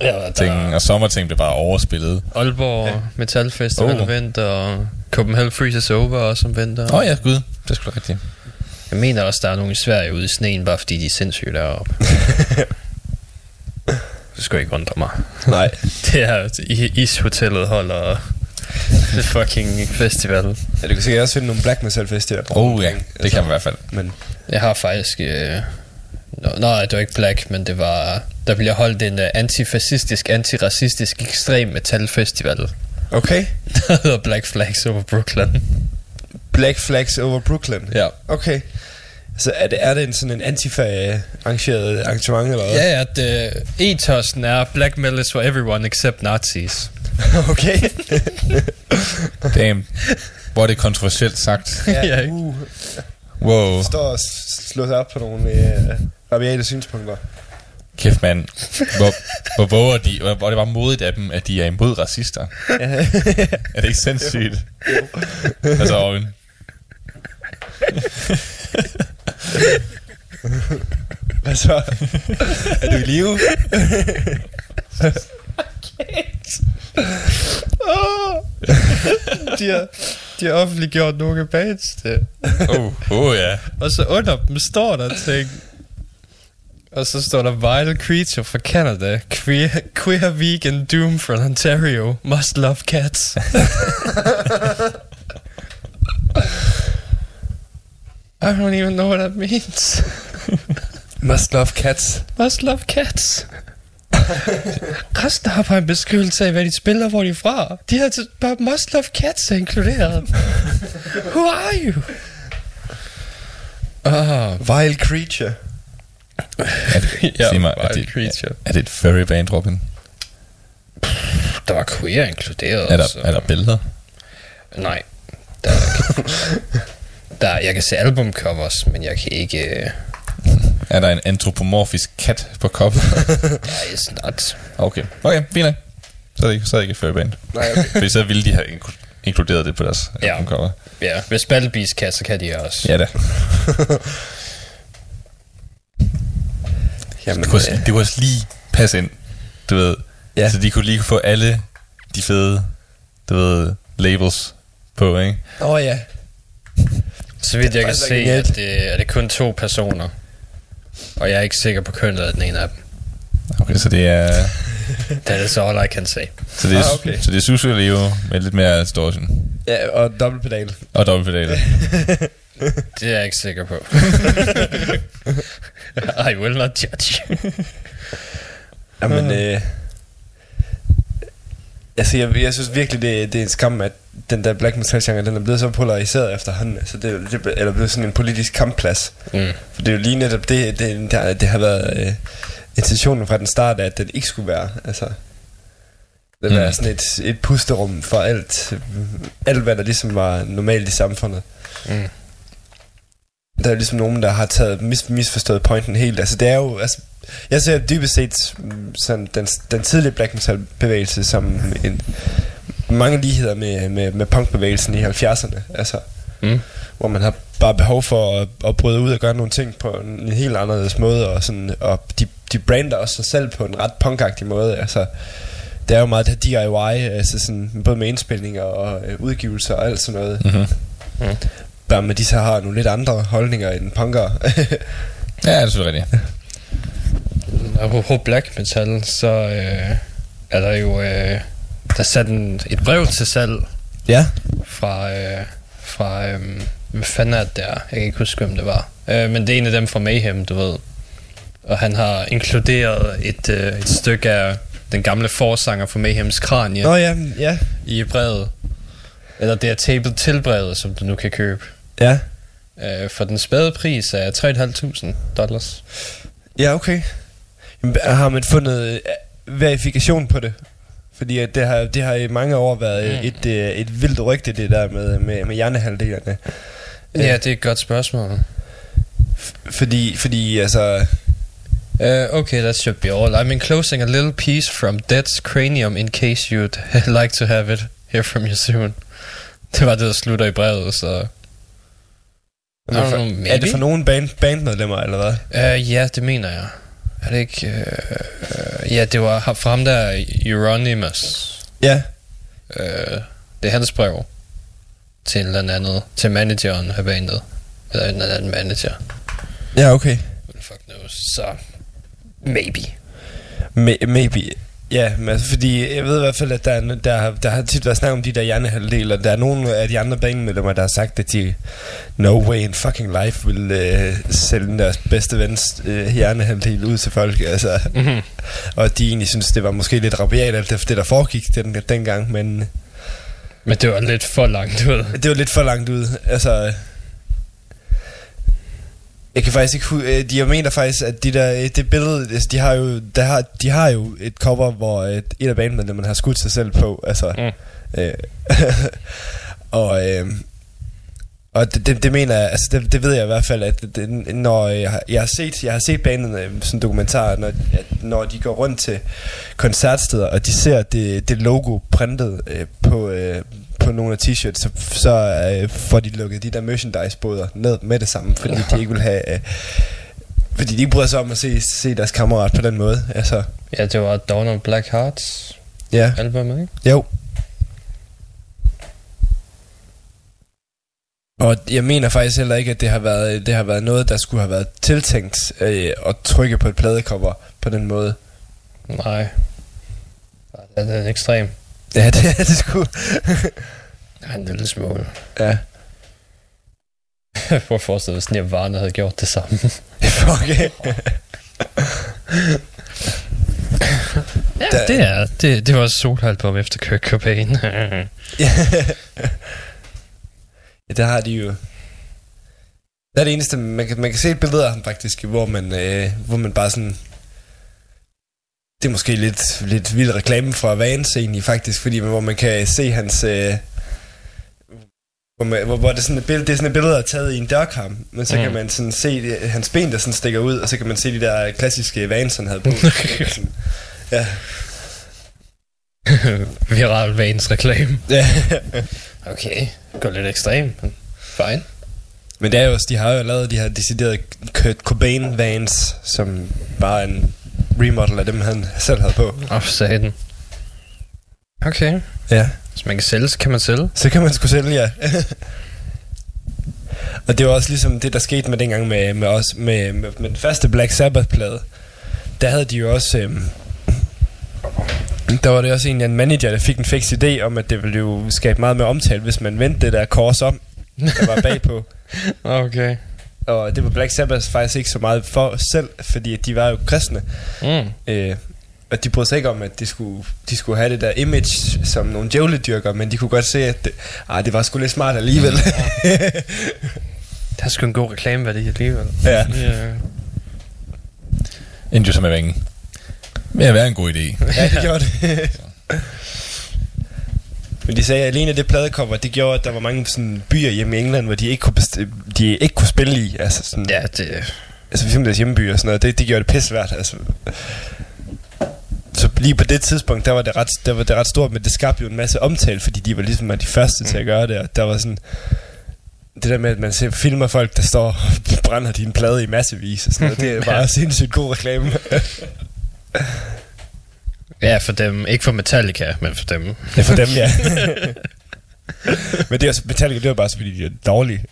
Ja, og ting, der og sommerting bliver bare overspillet. Aalborg ja. Metal Festival Oh. oh. vinter, og Copenhagen Freezes Over også om vinter. Åh oh, ja, gud. Det sgu da rigtigt. Jeg mener også, der er nogen i Sverige ude i sneen, bare fordi de er sindssyge deroppe. det skulle ikke undre mig. Nej. Det er i ishotellet holder det fucking festival. Ja, du kan sikkert også finde nogle black metal festivaler. Oh ja, det kan man i hvert fald. Men Jeg har faktisk... Øh, nå, nej, det var ikke Black, men det var... Der bliver holdt en uh, antifascistisk, antiracistisk ekstrem metal festival. okay. Der hedder Black Flags over Brooklyn. Black Flags over Brooklyn. Ja. Okay. Så er det, er det en sådan en antifa-arrangeret arrangement, eller hvad? Ja, ja, det, etosen er Black metal is for everyone except Nazis. okay. Damn. Hvor er det kontroversielt sagt. Ja, ikke? uh, Wow. står og slår sig op på nogle øh, rabiate synspunkter. Kæft mand. Hvor, hvor våger de, hvor, hvor det var modigt af dem, at de er imod racister. er det ikke sindssygt? altså, Owen. Hvad så? er du i live? de, har, de har offentliggjort nogle bands det. Oh, oh ja. Og så under dem står der ting. Og så står der Vile Creature fra Canada. Queer, queer vegan doom from Ontario. Must love cats. I don't even know what that means. Must love cats. Must love cats. Resten har bare en beskrivelse af, hvad de spiller, hvor de er fra. De har bare Must Love Cats er inkluderet. Who are you? Ah, Vile creature. Er det, ja, sig mig, er Wild det, Creature. er det et furry band, Robin? Der var queer inkluderet. Er der, så- er der billeder? Nej. Der er ikke. Der, jeg kan se albumcovers, men jeg kan ikke... øh, Er der en antropomorfisk kat på cover? Nej, not. okay, okay, fint nok. Så er det ikke, så er det ikke band. Nej, okay. Fordi så ville de have inklu- inkluderet det på deres Ja. ja. cover. Ja, hvis Battlebeast kan, så kan de også. Ja da. Jamen, Det kunne, også, øh, det kunne også lige passe ind, du ved. Ja. Så de kunne lige få alle de fede, du ved, labels på, ikke? Åh oh, ja. Så vidt jeg kan se, at det, er det kun to personer. Og jeg er ikke sikker på kønnet af den ene af dem. Okay, så det er, That is all I can say. så det er, Ah, okay. så det er Susu og Leo med lidt mere distortion. Ja, og dobbeltpedal. Og dobbeltpedaler. Det er jeg ikke sikker på. I will not judge. Jamen, øh, altså, jeg, jeg synes virkelig, det, det er en skam, at den der black metal genre, den er blevet så polariseret efterhånden. Altså, det, det, eller blevet sådan en politisk kampplads. Mm. For det er jo lige netop det, det, det, det har været øh, intentionen fra den start, at den ikke skulle være. Altså, det Mm. var sådan et, et pusterum for alt, alt hvad der ligesom var normalt i samfundet. Mm. Der er ligesom nogen, der har taget mis, misforstået pointen helt. Altså det er jo, altså, jeg ser dybest set mm, sådan, den, den tidlige black metal bevægelse som en, mange ligheder med, med, med punkbevægelsen i 70'erne. Altså, Mm. hvor man har bare behov for at, at bryde ud og gøre nogle ting på en, en helt anderledes måde, og, sådan, og de, de brander også sig selv på en ret punkagtig måde. Altså, det er jo meget det her DIY, altså sådan, både med indspilninger og øh, udgivelser og alt sådan noget. Mm-hmm. Mm. Bare med de så har nogle lidt andre holdninger end punkere. Ja, det er selvfølgelig rigtigt. Apropos black metal, så øh, er der jo... Øh, der er sat en, et brev til salg ja. fra... Øh, fra øh, hvad fanden er det der? Jeg kan ikke huske, hvem det var. Øh, men det er en af dem fra Mayhem, du ved. Og han har inkluderet et, øh, et stykke af den gamle forsanger for Mayhems kranie Nå ja, ja. i brevet. Eller det er tabet til brevet, som du nu kan købe. Ja. Øh, for den spæde pris er 3.500 dollars. Ja, okay. Jamen, har man fundet øh, verifikation på det? Fordi at det, har, det har i mange år været Mm. et, øh, et vildt rygte, det der med, med, med hjernehalvdelerne. Ja, det er et godt spørgsmål. Fordi, fordi altså... Uh, okay, that should be all. I'm enclosing a little piece from Dead's cranium in case you'd like to have it. Hear from you soon. Det var det, der slutter i brevet, så... I don't know, er det for nogle band, bandmedlemmer, eller hvad? Uh, ja, det mener jeg. Er det ikke... Uh, uh, ja, det var ham der, Euronymous. Ja. Uh, det er hans brev. Til en eller andet. Til manageren af bandet. Eller en eller anden manager. Ja, okay. Fuck knows. Så... Maybe. May- maybe. Ja, men altså, fordi jeg ved i hvert fald, at der, er, der, har- der har tit været snak om de der hjernehalvdeler. Der er nogle af de andre bandmedlemmer, der har sagt, at de no way in fucking life vil øh, sælge deres bedste vens øh, hjernehalvdel ud til folk. Altså, Mm-hmm. og de egentlig synes, det var måske lidt rabiat, alt det, det der foregik den, dengang, men Men det var lidt for langt ud. det var lidt for langt ud. Altså, jeg kan faktisk ikke øh, de jeg mener faktisk at de der øh, det billede altså, de har jo der har de har jo et cover hvor et, et af bandmedlemmerne har skudt sig selv på altså Mm. øh, og øh, og det, det, det mener jeg, altså det, det ved jeg i hvert fald, at det, når jeg, har- jeg har set, jeg har set banen øh, sådan en dokumentar, når, at når de går rundt til koncertsteder, og de ser det, det logo printet øh, på, øh, på nogle af t-shirts, så, så øh, får de lukket de der merchandise-boder ned med det samme, fordi de ikke vil have... Øh, fordi de ikke bryder sig om at se, se deres kammerat på den måde. Altså, Ja, det var Dawn of Black Hearts ja. albumet, ikke? Jo. Og jeg mener faktisk heller ikke, at det har været, det har været noget, der skulle have været tiltænkt øh, at trykke på et pladecover på den måde. Nej. Ja, det er en ekstrem. Ja, det er det sgu. Ja, en lille smule. ja. Jeg prøver at forestille mig, hvis Nirvana havde gjort det samme. Okay. ja, Der- det er, det, det var også solalbum efter Kurt Cobain. ja, der har de jo... Det er det eneste, man kan, man kan se et billede af ham faktisk, hvor man, øh, hvor man bare sådan... Det er måske lidt, lidt vild reklame fra Vans egentlig faktisk, fordi hvor man kan se hans... Øh, hvor, man, hvor, hvor det, er sådan et billede, det er sådan et billede, der er taget i en dørkarm, men så mm. kan man sådan se det, hans ben, der sådan stikker ud, og så kan man se de der klassiske Vans, han havde på. sådan, ja. Viral Vans reklame. ja. Okay, går lidt ekstrem, men fine. Men det er jo også, de har jo lavet de her deciderede Kurt Cobain vans, som bare en remodel af dem, han selv havde på. Åh, oh, satan. Okay. Ja. Hvis man kan sælge, så kan man sælge. Så kan man sgu sælge, ja. og det var også ligesom det, der skete med dengang med, med, os, med, med, med den første Black Sabbath-plade. Der havde de jo også... Øhm, der var det også en, en manager, der fik en fix idé om, at det ville jo skabe meget mere omtale, hvis man vendte det der kors om, der var bagpå. Okay. Og det var Black Sabbath faktisk ikke så meget for selv, fordi de var jo kristne. Mm. Øh, og de brød sig ikke om, at de skulle, de skulle have det der image som nogle djævledyrker, men de kunne godt se, at det, ah, det var sgu lidt smart alligevel. Det er sgu en god reklameværdi alligevel. ja. Ja. Endte jo som er vængen. Med at være en god idé. ja, det gjorde det. men de sagde, at alene det pladecover, det gjorde, at der var mange sådan, byer hjemme i England, hvor de ikke kunne, de ikke kunne spille i. Altså, sådan, ja, det... altså for eksempel deres hjemmebyer og sådan noget, det, det gjorde det pissvært. Altså. Så lige på det tidspunkt, der var det ret, der var det ret stort, men det skabte jo en masse omtale, fordi de var ligesom de første til at gøre det, og der var sådan, det der med, at man ser, filmer folk, der står og brænder din plade i massevis, og sådan noget, det er bare sindssygt god reklame. Ja, for dem. Ikke for Metallica, men for dem. det er for dem, ja. men det er også, Metallica, det var bare så, fordi de er dårlige.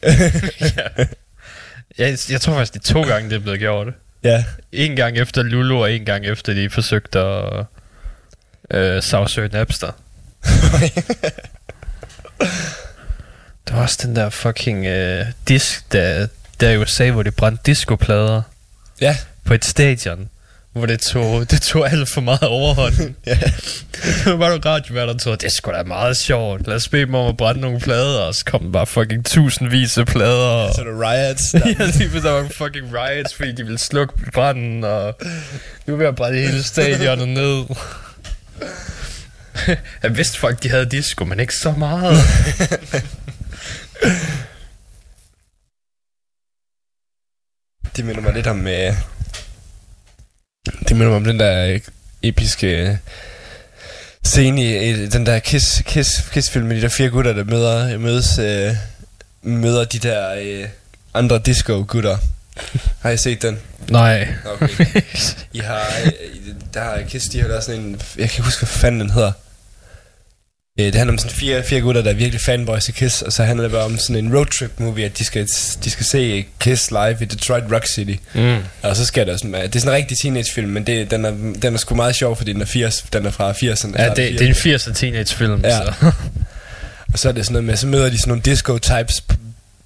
Jeg, jeg tror faktisk, det er to gange, det er blevet gjort. ja. En gang efter Lulu, og en gang efter de forsøgte at øh, sagsøge Napster. Der var også den der fucking øh, disk, der, der i USA, hvor de brændte discoplader ja. på et stadion. Hvor det tog, det tog alt for meget overhånd. ja. var nogle radioværter, der troede, det skulle da meget sjovt. Lad os bede dem om at brænde nogle plader, og så kom der bare fucking tusindvis af plader. Så er der riots. ja, lige der var fucking riots, fordi de ville slukke branden, og de var at brænde hele stadionet ned. Jeg vidste folk, de havde disco, men ikke så meget. Det minder mig lidt om... Øh, det minder mig om den der øh, episke øh, scene i den der Kiss, Kiss, Kiss-film med de der fire gutter, der møder, mødes, øh, møder de der øh, andre disco-gutter. Har I set den? Nej. Okay. I har, øh, der har Kiss, de har der sådan en, jeg kan ikke huske, hvad fanden den hedder. Øh, Det handler om sådan fire, fire gutter, der er virkelig fanboys af Kiss, og så handler det bare om sådan en roadtrip movie, at de skal, de skal se Kiss live i Detroit Rock City. Mm. Og så skal der sådan, det er sådan en rigtig teenagefilm, men det, den, er, den er sgu meget sjov, fordi den er, 80, den er fra 80'erne. Ja, det, det er en 80'er teenagefilm, Ja. så... Og så er det sådan noget med, så møder de sådan nogle disco-types på,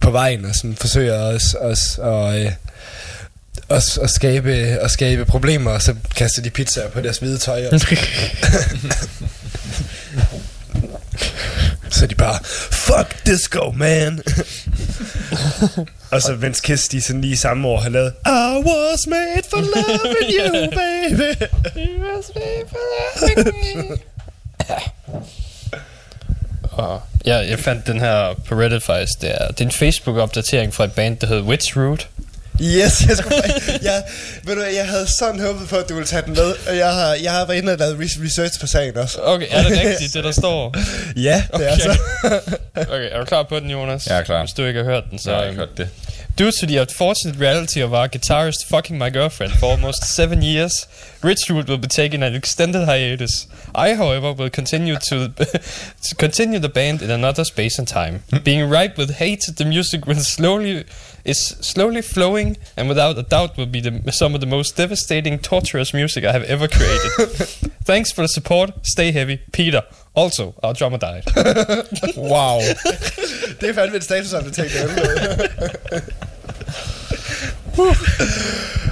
på vejen, og sådan forsøger os, os og, øh, os, at, skabe, at skabe problemer, og så kaster de pizzaer på deres hvide tøj. Og så er de bare, fuck disco, man. og så mens Kiss, de sådan lige samme år har lavet, I was made for loving you, baby. I was made for loving you. Og ja, jeg fandt den her på Reddit faktisk. Det er, det er en Facebook-opdatering fra et band, der hedder Witch Root. Yes, jeg skulle, ja, Ved du jeg havde sådan håbet på, at du ville tage den med, og jeg har, jeg har været inde og lavet res- research på sagen også. Okay, er det rigtigt, det der står? Ja, det er Okay. så. Okay, er du klar på den, Jonas? Jeg er klar. Hvis du ikke har hørt den, så... Så har jeg ikke hørt det. Due to the unfortunate reality of our guitarist fucking my girlfriend for almost seven years, Richwood will be taking an extended hiatus. I, however, will continue to, to continue the band in another space and time. Being ripe with hate, the music will slowly is slowly flowing, and without a doubt will be the, some of the most devastating, torturous music I have ever created. Thanks for the support. Stay heavy, Peter. Also, our drummer died. Wow. Det er fandme et statusopdatering. det er det.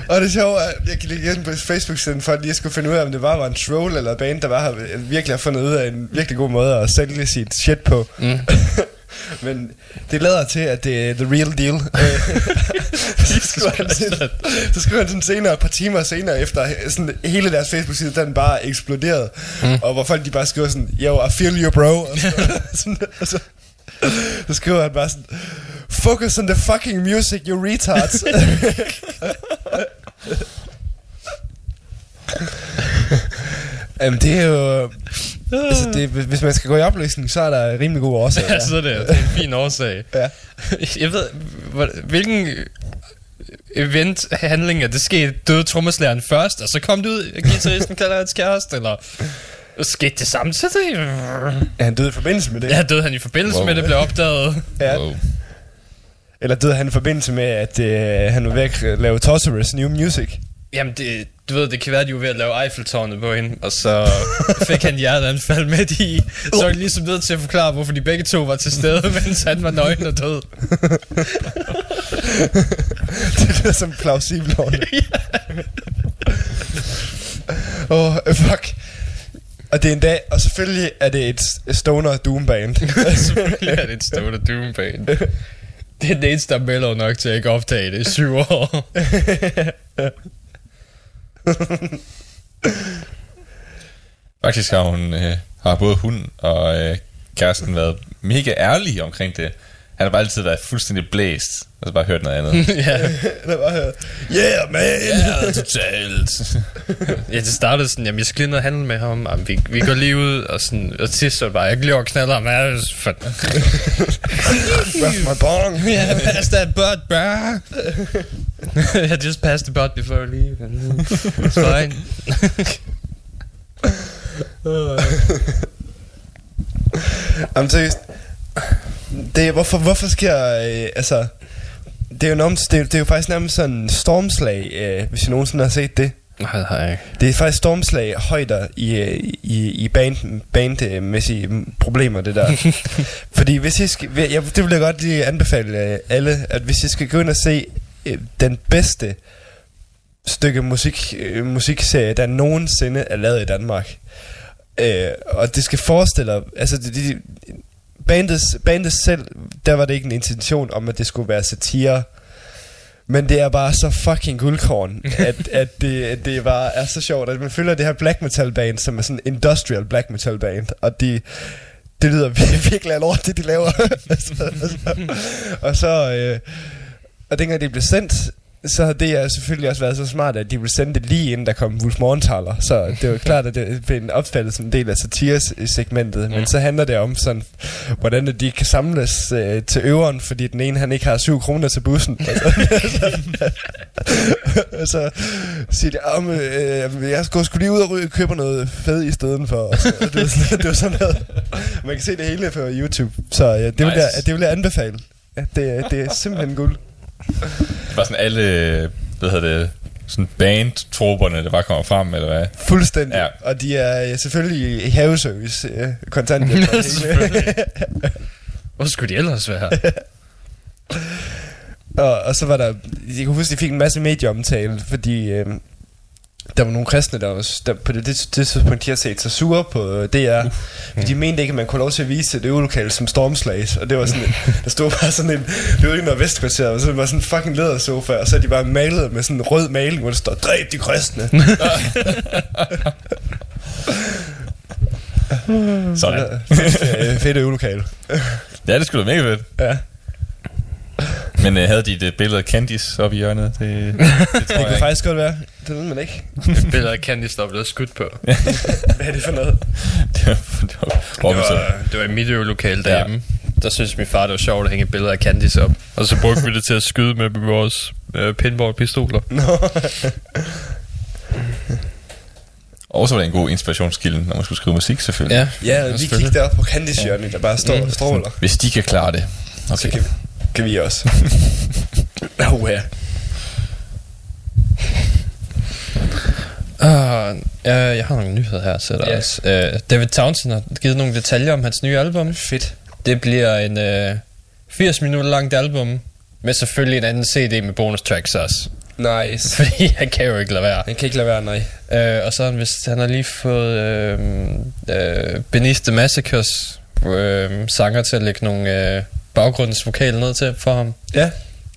Og det er, at jeg kan lige ind på Facebook-siden for at lige skulle finde ud af, om det bare var en troll eller et band, der var her, virkelig har fundet ud af en virkelig god måde at sælge sit shit på. Mm. Men det lader til, at det er the real deal. Øh, så, skriver han sådan, så skriver han sådan senere, et par timer senere efter, sådan hele deres Facebook-side, den bare eksploderet. Mm. Og hvor folk de bare skriver sådan, yo, I feel you, bro. Og så, sådan, og så, så skriver han bare sådan, focus on the fucking music, you retards. Jamen det er jo... Altså det, hvis man skal gå i opløsning, så er der rimelig god årsag. Ja, så er det, det er en fin årsag. Ja. Jeg ved, hvilken event handling er det sket? Døde trommeslæren først, og så kom det ud, at guitaristen kalder hans kæreste, eller skete det samtidig? Er han død i forbindelse med det? Ja, døde han i forbindelse Wow. med, at det blev opdaget. Ja. Wow. Eller døde han i forbindelse med, at øh, han var væk at lave Torturous New Music? Jamen, det, du ved, det kan være, at de var ved at lave Eiffeltårnet på hende, og så fik han hjerteanfald med i. Så er de ligesom nødt til at forklare, hvorfor de begge to var til stede, mens han var nøgen og død. det er som plausibelt over det. Åh, oh, fuck. Og det er en dag, og selvfølgelig er det et stoner doom band. Selvfølgelig er det et stort doom band. Det er den eneste, der er mellow nok til at ikke optage det i syv år. Faktisk har hun øh, har både hun og øh, kæresten været mega ærlige omkring det. Han har bare altid været fuldstændig blæst, og så bare hørt noget andet. ja. det var her. Yeah, man! ja, totalt. ja, det startede sådan, jamen jeg skal lige ned og handle med ham, jamen, vi, vi går lige ud, og, sådan, og til så er det bare, jeg går lige over og knaller ham, ja, for... Rest my bong. yeah, pass that butt, bro. I just passed the butt before I leave. and It's fine. Jamen seriøst. Det, hvorfor, hvorfor sker, øh, altså... Det er, jo nærmest, det, er, det er jo faktisk nærmest sådan en stormslag, øh, hvis I nogensinde har set det. Nej, nej. Det er faktisk stormslag højder i, øh, i, i band, bandmæssige problemer, det der. Fordi hvis I skal, jeg, det vil jeg godt lige anbefale øh, alle, at hvis I skal gå ind og se øh, den bedste stykke musik, øh, musikserie, der nogensinde er lavet i Danmark. Øh, og det skal forestille altså det, det, bandet, bandet selv, der var det ikke en intention om, at det skulle være satire. Men det er bare så fucking guldkorn, at, at, det, at det bare er så sjovt, at man følger det her black metal band, som er sådan en industrial black metal band, og de, det lyder vir- virkelig af lort, det de laver. altså, altså, og så, øh, og dengang det blev sendt, så har det jeg selvfølgelig også været så smart, at de ville sende det lige inden der kom Wolf Morgenthaler. Så det var klart, at det blev opfattet som en del af satiresegmentet. Men så handler det om sådan, hvordan de kan samles øh, til øveren, fordi den ene han ikke har 7 kroner til bussen. Og så, og så siger de, at øh, jeg sgu lige ud og ryge, køber noget fed i stedet for. Og så, det, var sådan, det var sådan noget. Man kan se det hele på YouTube. Så ja, det, vil Nice. jeg, det vil jeg anbefale. Ja, det, det er simpelthen guld. Det var sådan alle, hvad hedder det, sådan bandtrupperne, der bare kommer frem, eller hvad? Fuldstændig. Ja. Og de er selvfølgelig i haveservice øh. Selvfølgelig. Hvor skulle de ellers være? og, og så var der, jeg kan huske, de fik en masse medieomtale, fordi øh, der var nogle kristne, der, var, der på det, det tidspunkt, de har set sig sure på øh, DR. Uh. De mente ikke, at man kunne lov til at vise et øvelokale som stormslags. Og det var sådan, der stod bare sådan en, det var ikke noget vestkvarter, og så var sådan en fucking lædersofa, og så er de bare malet med sådan en rød maling, hvor der står, dræb de kristne. Sådan. fedt, øh, fedt øvelokale. Ja, det skulle da mega fedt. Ja. Men øh, havde de et øh, billede af Candice oppe i hjørnet? Det, det tror Det kunne faktisk godt være. Det ved man ikke. Billeder af Candice, der er blevet skudt på. Hvad er det for noget? det var, det var, Det så- var, det var i mit øvelokale derhjemme. Der synes min far, det var sjovt at hænge et billede af Candice op. Og så brugte vi det til at skyde med vores øh, pinball-pistoler. Og så var det en god inspirationskilde, når man skulle skrive musik, selvfølgelig. Ja, vi kigger derop på Candice hjørnet, der bare står og stråler. Hvis de kan klare det. Så Okay. kan, kan vi også. oh, ja. Uh, jeg, jeg har nogle nyheder her til dig Ja. også. Uh, David Townsend har givet nogle detaljer om hans nye album. Fedt. Det bliver en uh, 80 minutter langt album, med selvfølgelig en anden CD med bonus tracks også. Nice. Fordi han kan jo ikke lade være. Han kan ikke lade være, nej. Uh, og så har han, har lige fået uh, uh, Beneath the Massacres uh, sanger til at lægge nogle uh, baggrundsvokaler ned til for ham. Ja.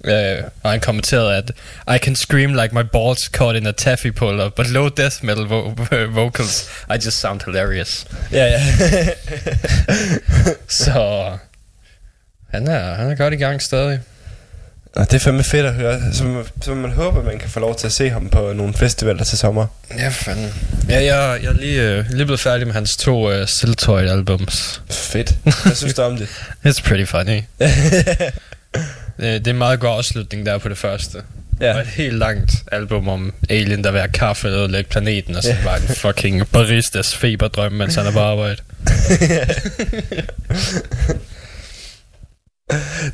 Uh, og han kommenterede, at I can scream like my balls caught in a taffy puller, but low death metal vo- vocals, I just sound hilarious. Ja, ja. Så han er, han er godt i gang stadig. Og det er fandme fedt at høre. Så, så man håber, man kan få lov til at se ham på nogle festivaler til sommer. Ja, fanden. Ja, jeg, jeg er lige, uh, lige blevet færdig med hans to uh, Siltoid albums. Fedt. Hvad synes du om det? It's pretty funny. det, det er en meget god afslutning der på det første. Ja. Og et helt langt album om alien, der vil have kaffe og ødelægge planeten, og så Ja. bare en fucking baristas feberdrøm, mens han er på arbejde.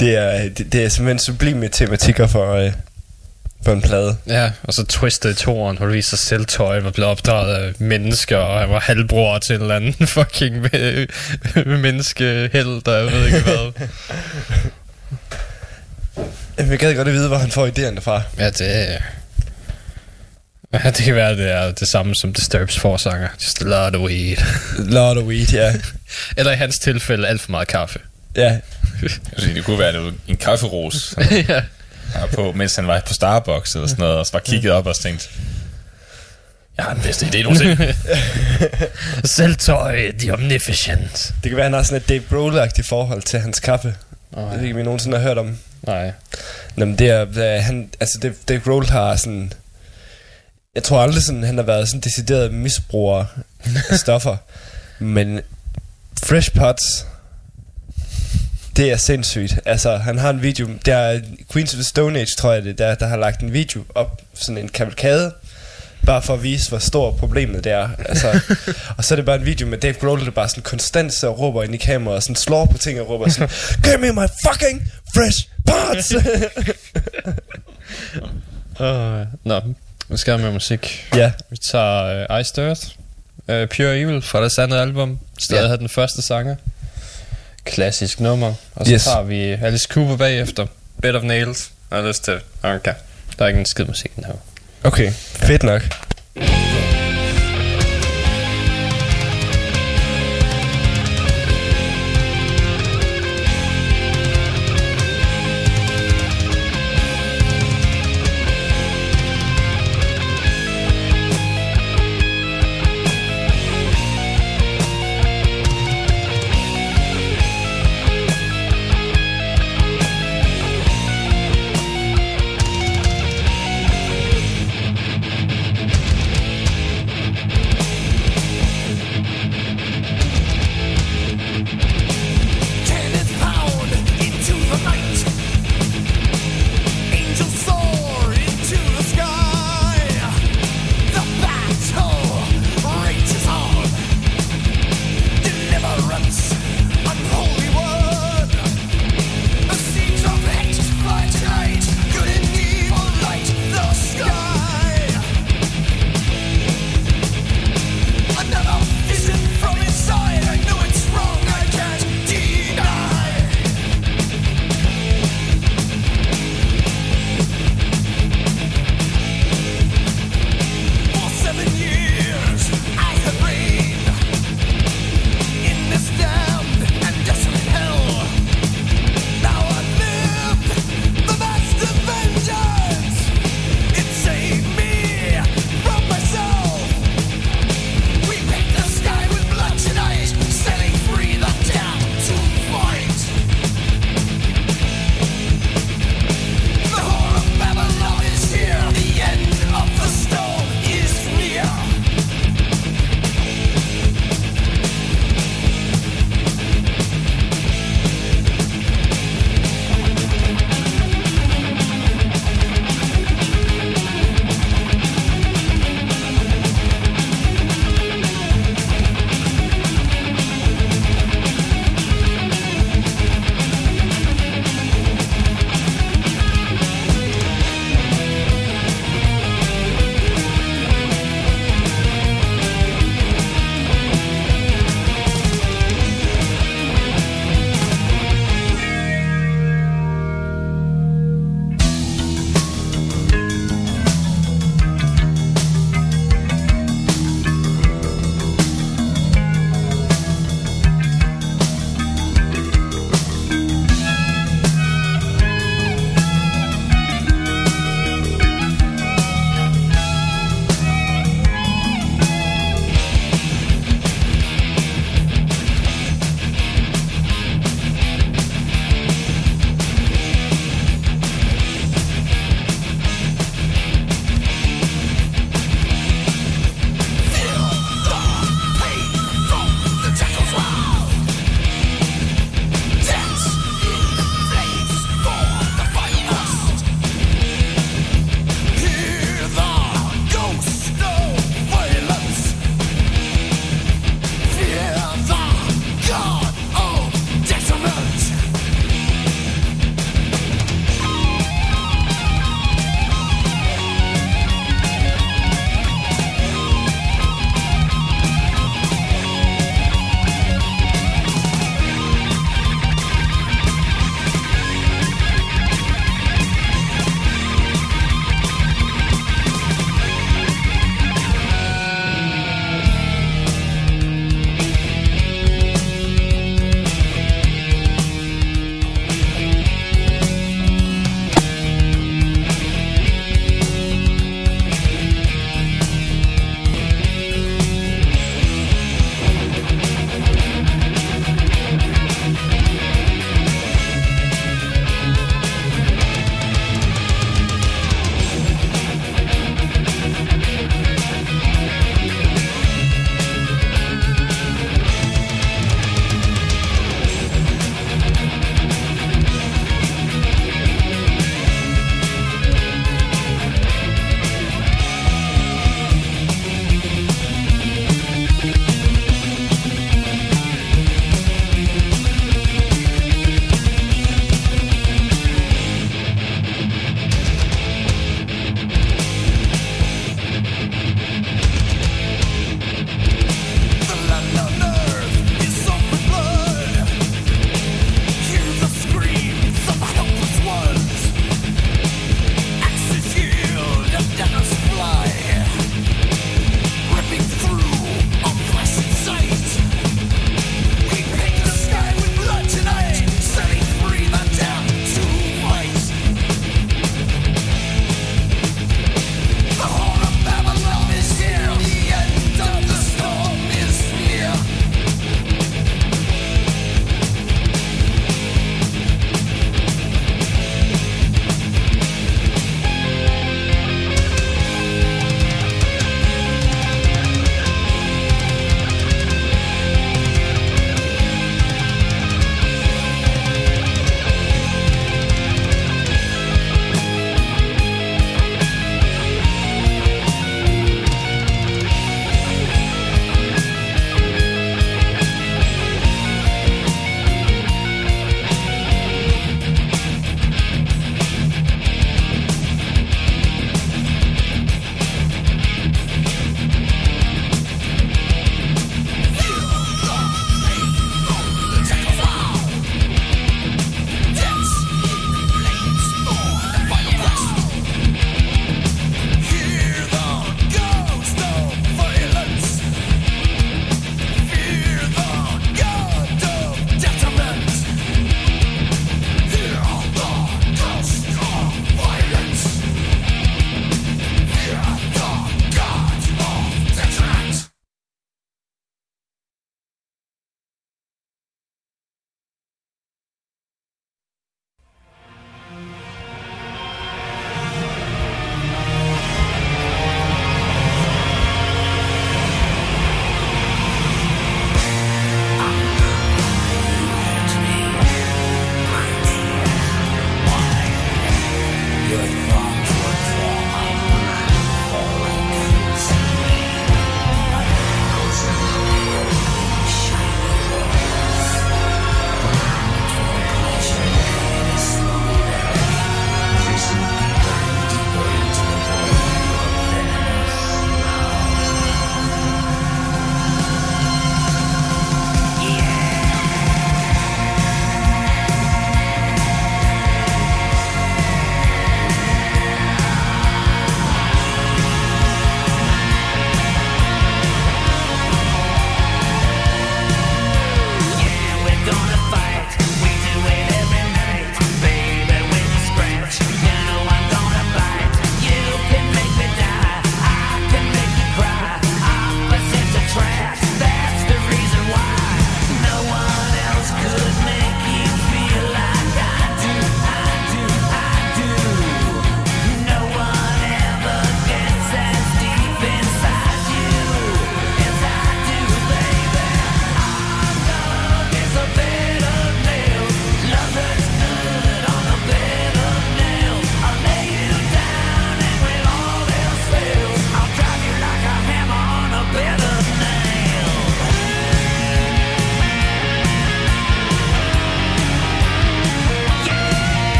det, er, det, det er simpelthen sublime tematikker for, øh, for en plade. Ja, og så Twisted i toren, hvor det viser sig selv tøj, var blevet opdraget af mennesker, og han var halvbror til en eller anden fucking menneskeheld, der jeg ved ikke hvad. Jamen, Jeg gad godt at vide, hvor han får idéerne fra. Ja, det... Ja, det kan være, det er det samme som Disturbs forsanger. Just a lot of weed. Lot of weed, ja. Eller i hans tilfælde, alt for meget kaffe. Ja. Altså, det kunne være noget, en kafferos, ja. var på, mens han var på Starbucks eller sådan noget, og så bare kiggede op og så tænkte, jeg har den bedste idé nogensinde. Selvtøj, the omnificent. Det kan være, han har sådan et Dave Grohl-agtigt forhold til hans kaffe. Oh, Jeg ved ikke, om I nogensinde har hørt om. Nej. Nå, men det er, han, altså Dave, Dave Grohl har sådan, jeg tror aldrig sådan, han har været sådan decideret misbruger af stoffer. Men Fresh Pots, det er sindssygt. Altså, han har en video, der er Queens of the Stone Age, tror jeg det er, der, der har lagt en video op, sådan en kavalkade, bare for at vise, hvor stort problemet det er. Altså, og så er det bare en video med Dave Grohl, der bare sådan konstant så råber ind i kameraet, og sådan slår på ting og råber sådan, Give me my fucking fresh pots! Uh, nå, hvad skal med musik? ja, Vi tager uh, Ice Earth, uh, Pure Evil fra deres andet album. Stadig Ja. havde den første sanger. Klassisk nummer. Og så Yes. tager vi Alice Cooper bagefter. Bed of Nails. Har lyst til... Okay. Der er ikke en skid musik den her. Okay, fedt nok.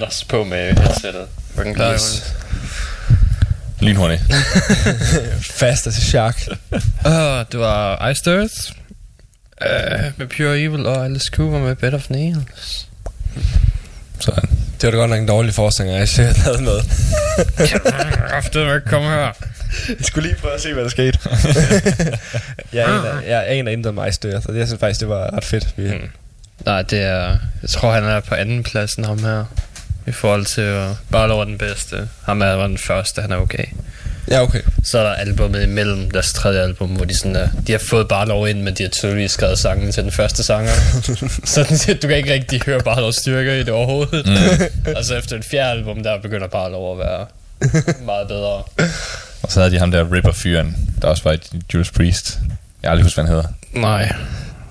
Er på med headsetet. Fucking klar, Yes. Lynhurtigt. Fast as a shark. Uh, det var Iced Earth. Uh, med Pure Evil og Alice Cooper med Bed of Nails. Sådan. Det var da godt nok en dårlig forsanger, jeg selv havde med. Aften ikke komme her. Jeg skulle lige prøve at se, hvad der skete. jeg, aner, jeg aner intet om Ice Earth, og jeg synes faktisk, det var ret fedt. Vi, Mm. Nej, det er... Jeg tror, han er på anden pladsen, ham her. I forhold til at bare over den bedste. Ham er var den første, han er okay. Ja, okay. Så er der albumet imellem, deres tredje album, hvor de sådan er, de har fået Barlow ind, men de har tydeligvis skrevet sangen til den første sanger. så den siger, du kan ikke rigtig høre Barlows styrker i det overhovedet. Mm. og så efter et fjerde album, der begynder Barlow at være meget bedre. Og så havde de ham der Ripper-fyren, der også var i Judas Priest. Jeg har aldrig huske, hvad han hedder. Nej.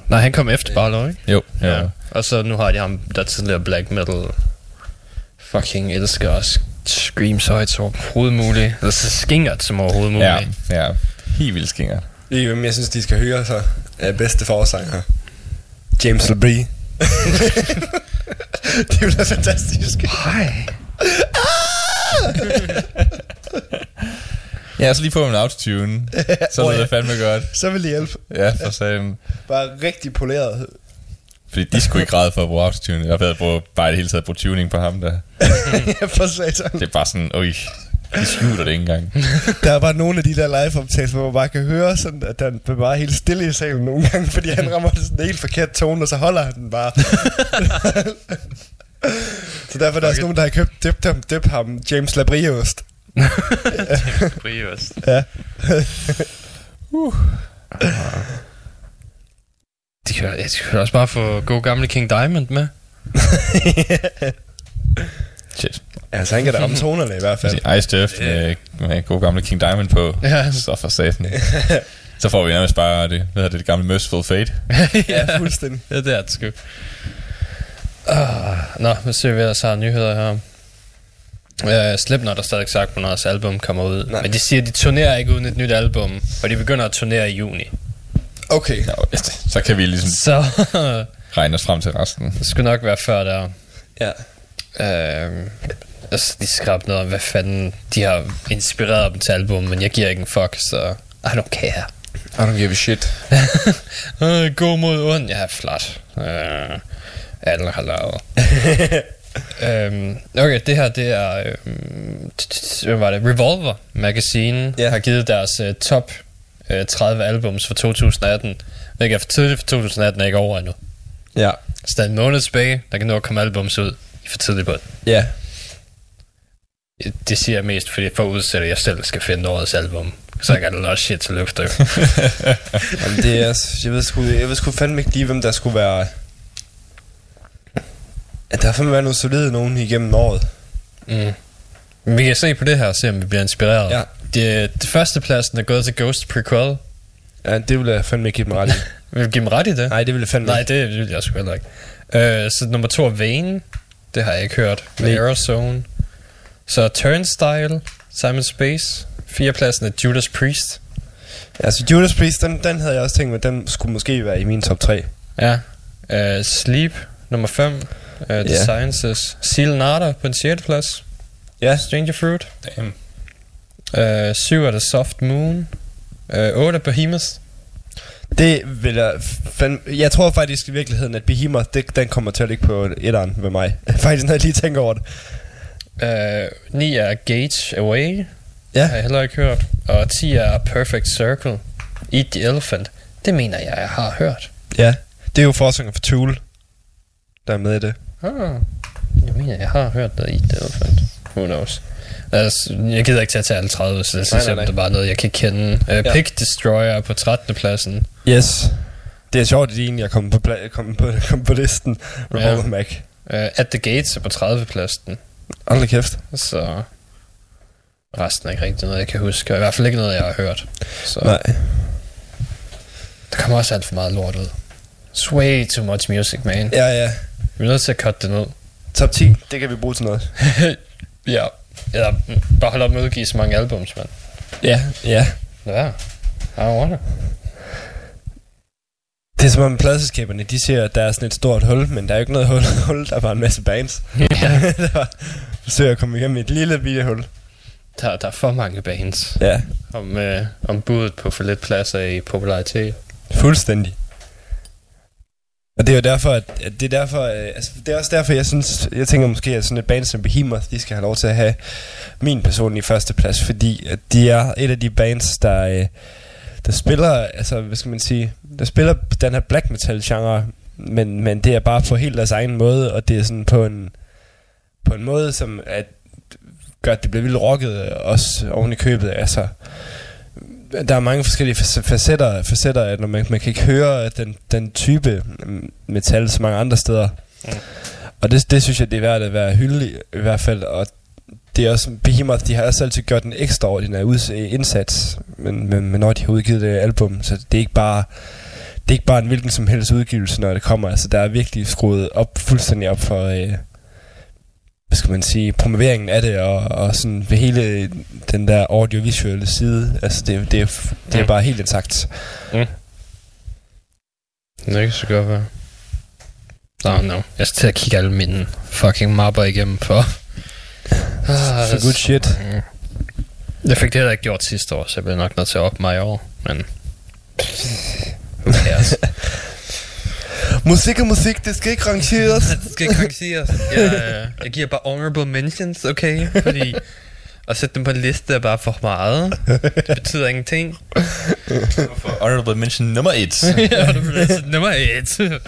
Nej, han kom efter Barlow, ikke? Jo, jo. Ja. Og så nu har de ham, der tidligere black metal fucking elsker at scream så højt som overhovedet muligt. Eller så skingert som overhovedet muligt. Ja, ja. Helt vildt skinger. I, hvem jeg synes, de skal høre så er bedste forsanger. James LeBrie. det er jo fantastisk. Hej. Ja, så lige få en autotune. Så lyder ja. det fandme godt. Så vil det hjælpe. Ja, for sagen. Bare rigtig poleret. Fordi de skulle ikke græde for at bruge autotune. Jeg ved, bruge, bare i det hele taget bruge tuning på ham der. Ja, for satan. Det er bare sådan, øj, de skjuler det ikke engang. Der er bare nogle af de der live-optagelser, hvor man bare kan høre, sådan, at den er bare helt stille i salen nogle gange, fordi han rammer sådan en helt forkert tone, og så holder han den bare. så derfor er der også nogen, der har købt dip, ham, dip ham James Labriost. Brios. Ja. De kan, de kan også bare få god gamle King Diamond med. Shit. altså, han kan da ramme tonerne i hvert fald. Altså, Ice Earth med, med god gamle King Diamond på. Ja. Så for satan. Så får vi nærmest bare det, hvad det, det gamle Merciful Fate. Ja, fuldstændig. Ja, det er det sgu. Uh, nå, hvad ser vi ellers har af nyheder her? Uh, Slipknot har stadig sagt, hvornår deres album kommer ud. Nej. Men de siger, at de turnerer ikke uden et nyt album, og de begynder at turnere i juni. Okay. Nå, så kan vi ligesom Så regne os frem til resten. det skulle nok være før der. Ja. Uh, altså, de skrev noget om, hvad fanden de har inspireret dem til album, men jeg giver ikke en fuck, så I don't care. I don't give a shit. Øh, God mod ond. Ja, flot. Øh, alle har lavet. øhm, okay, det her, det er... Øhm, hvad var det? Revolver Magazine Ja. har givet deres øh, top øh, 30 albums for 2018. Hvilket er for tidligt, for 2018 er ikke over endnu. Ja. Så der er en måned tilbage, der kan nå at komme albums ud. I for tidligt på det. Ja. Det siger jeg mest, fordi for at udsætte, at jeg selv skal finde årets album. Så jeg kan have shit til løfter. Jamen, det er, jeg ved sgu, jeg ved sgu fandme ikke lige, hvem der skulle være... Ja, der har fandme været nogle solide nogen igennem året. Mm. Vi kan se på det her og se, om vi bliver inspireret. Ja. Det, det første pladsen er gået til Ghost Prequel. Ja, det vil jeg fandme ikke give dem ret i. Vil du give dem ret i det? Nej, det vil jeg fandme Nej, det vil jeg sgu heller ikke. Uh, så nummer to er Vane. Det har jeg ikke hørt. Med Nej. Aerozone. Så Turnstile. Simon Space. Fjerdepladsen er Judas Priest. Altså, Judas Priest, den, den havde jeg også tænkt mig, den skulle måske være i min top 3. Ja. Uh, Sleep. Nummer 5. Uh, The Ja. Sciences. Seal Nada på en sjette plads. Ja. Stranger Fruit. Damn. Uh, 7 er The Soft Moon. Uh, 8 er Behemoth. Det vil jeg... Fand, jeg tror faktisk i virkeligheden, at Behemoth, det, den kommer til at ligge på etteren ved mig. faktisk, når jeg lige tænker over det. Uh, 9 er Gage Away, Ja. har jeg heller ikke hørt. Og 10 er Perfect Circle. Eat the Elephant. Det mener jeg, jeg har hørt. Ja. Det er jo forsanger for Tool, der er med i det. Ah, jeg mener, jeg har hørt noget Eat the Elephant. Who knows? Altså, jeg gider ikke til at tage alle 30, så det synes jeg, det er bare noget, jeg kan kende. Uh, Ja. Pick Destroyer er på 13. pladsen. Yes. Det er sjovt, at de egentlig er kommet på, pla- kommet på, kommet på listen. Revolver Ja. Mac. Uh, At the Gates er på 30. pladsen. Hold kæft. Så resten er ikke rigtig noget, jeg kan huske. Og I hvert fald ikke noget, jeg har hørt. Så Nej. der kommer også alt for meget lort ud. It's way too much music, man. Ja, ja. Vi er nødt til at cutte det ned. Top 10, det kan vi bruge til noget. ja. Eller bare holde op med at udgive så mange albums, mand. Ja, ja. Ja. I it. Det er som om pladselskaberne, de siger, at der er sådan et stort hul, men der er jo ikke noget hul. hul der er bare en masse bands. Ja. der forsøger at komme igennem et lille bitte hul. Der, der er for mange bands Ja, om, øh, om budet på for lidt pladser i popularitet. fuldstændig. Og det er jo derfor, at, at det er derfor, øh, altså, det er også derfor, jeg synes, jeg tænker måske, at sådan et band som Behemoth, de skal have lov til at have min person i første plads, fordi at de er et af de bands, der, øh, der spiller, altså, hvad skal man sige, der spiller den her black metal genre, men, men det er bare på helt deres egen måde, og det er sådan på en, på en måde, som at, gør, at det bliver vildt rocket, også oven i købet, altså, der er mange forskellige fac- facetter, facetter at når man, man kan ikke høre den, den type metal så mange andre steder. Mm. Og det, det synes jeg, det er værd at være hyldig i hvert fald. Og det er også, Behemoth, de har også altid gjort en ekstraordinær indsats, men, men, men når de har udgivet det album, så det er ikke bare det er ikke bare en hvilken som helst udgivelse, når det kommer. Altså, der er virkelig skruet op, fuldstændig op for, øh, hvad skal man sige, promoveringen af det, og, og sådan ved hele den der audiovisuelle side. Altså, det, det, er, det er Mm. bare helt intakt. Det kan så godt være. No, no. Jeg skal til at kigge alle mine fucking mapper igennem for... Ah, For good shit. Mm. Jeg fik det heller ikke gjort sidste år, så jeg bliver nok nødt til at op mig i år, men... Who cares? Musik og musik, det skal ikke rangeres. det skal ikke rangeres. Jeg, jeg giver bare honorable mentions, okay? Fordi at sætte dem på en liste er bare for meget. Det betyder ingenting. Honorable mention nummer 1. ja, nummer et.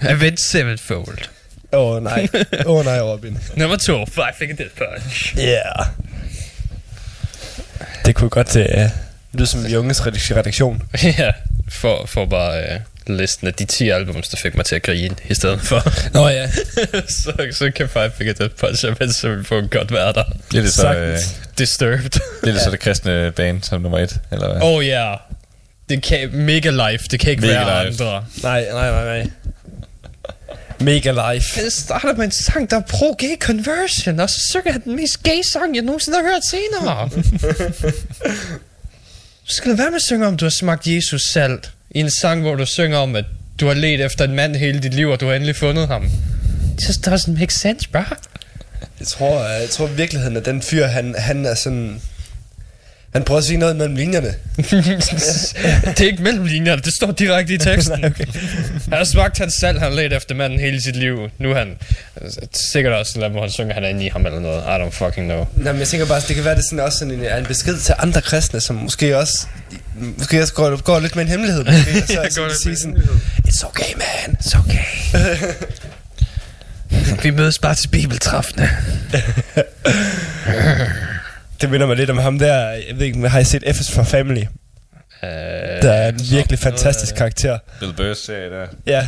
Avenged Sevenfold. Åh oh, nej. Åh oh, nej, Robin. Nummer to, Five Finger Death Punch. Yeah. Det kunne godt uh, lyde som unges redak- redaktion. ja, for, for bare uh, listen af de 10 albums, der fik mig til at grine i stedet for. Nå ja. så, så kan Five Finger Death Punch og Avenged Sevenfold godt være der. Det er det så, øh. Disturbed. det, er det, så det kristne band som nummer 1, eller hvad? oh ja. Yeah. Det kan, mega life, det kan ikke Mega være Life. andre. Nej, nej, nej, nej. Mega life. Han starter med en sang, der er pro-gay conversion, og så synger han den mest gay sang, jeg nogensinde har hørt senere. du skal lade være med at synge om, du har smagt Jesus salt. I en sang, hvor du synger om, at du har let efter en mand hele dit liv, og du har endelig fundet ham. It just doesn't make sense, bro. Jeg tror, jeg tror virkeligheden, at den fyr, han, han er sådan... Han prøver at sige noget mellem linjerne. det er ikke mellem linjerne, det står direkte i teksten. okay. Han har smagt hans salt, han let efter manden hele sit liv. Nu er han sikkert også, hvor han synger, han er inde i ham eller noget. I don't fucking know. Nej, men jeg tænker bare, det kan være, det sådan også sådan en, en besked til andre kristne, som måske også, måske også går, går lidt med en hemmelighed. Måske, og så, så går lidt sige sådan, It's okay, man. It's okay. Vi mødes bare til bibeltræffene. Det minder mig lidt om ham der, jeg ved ikke, har I set F's for Family? Uh, Der er en virkelig fantastisk karakter. Bill Burrs serie der. Ja,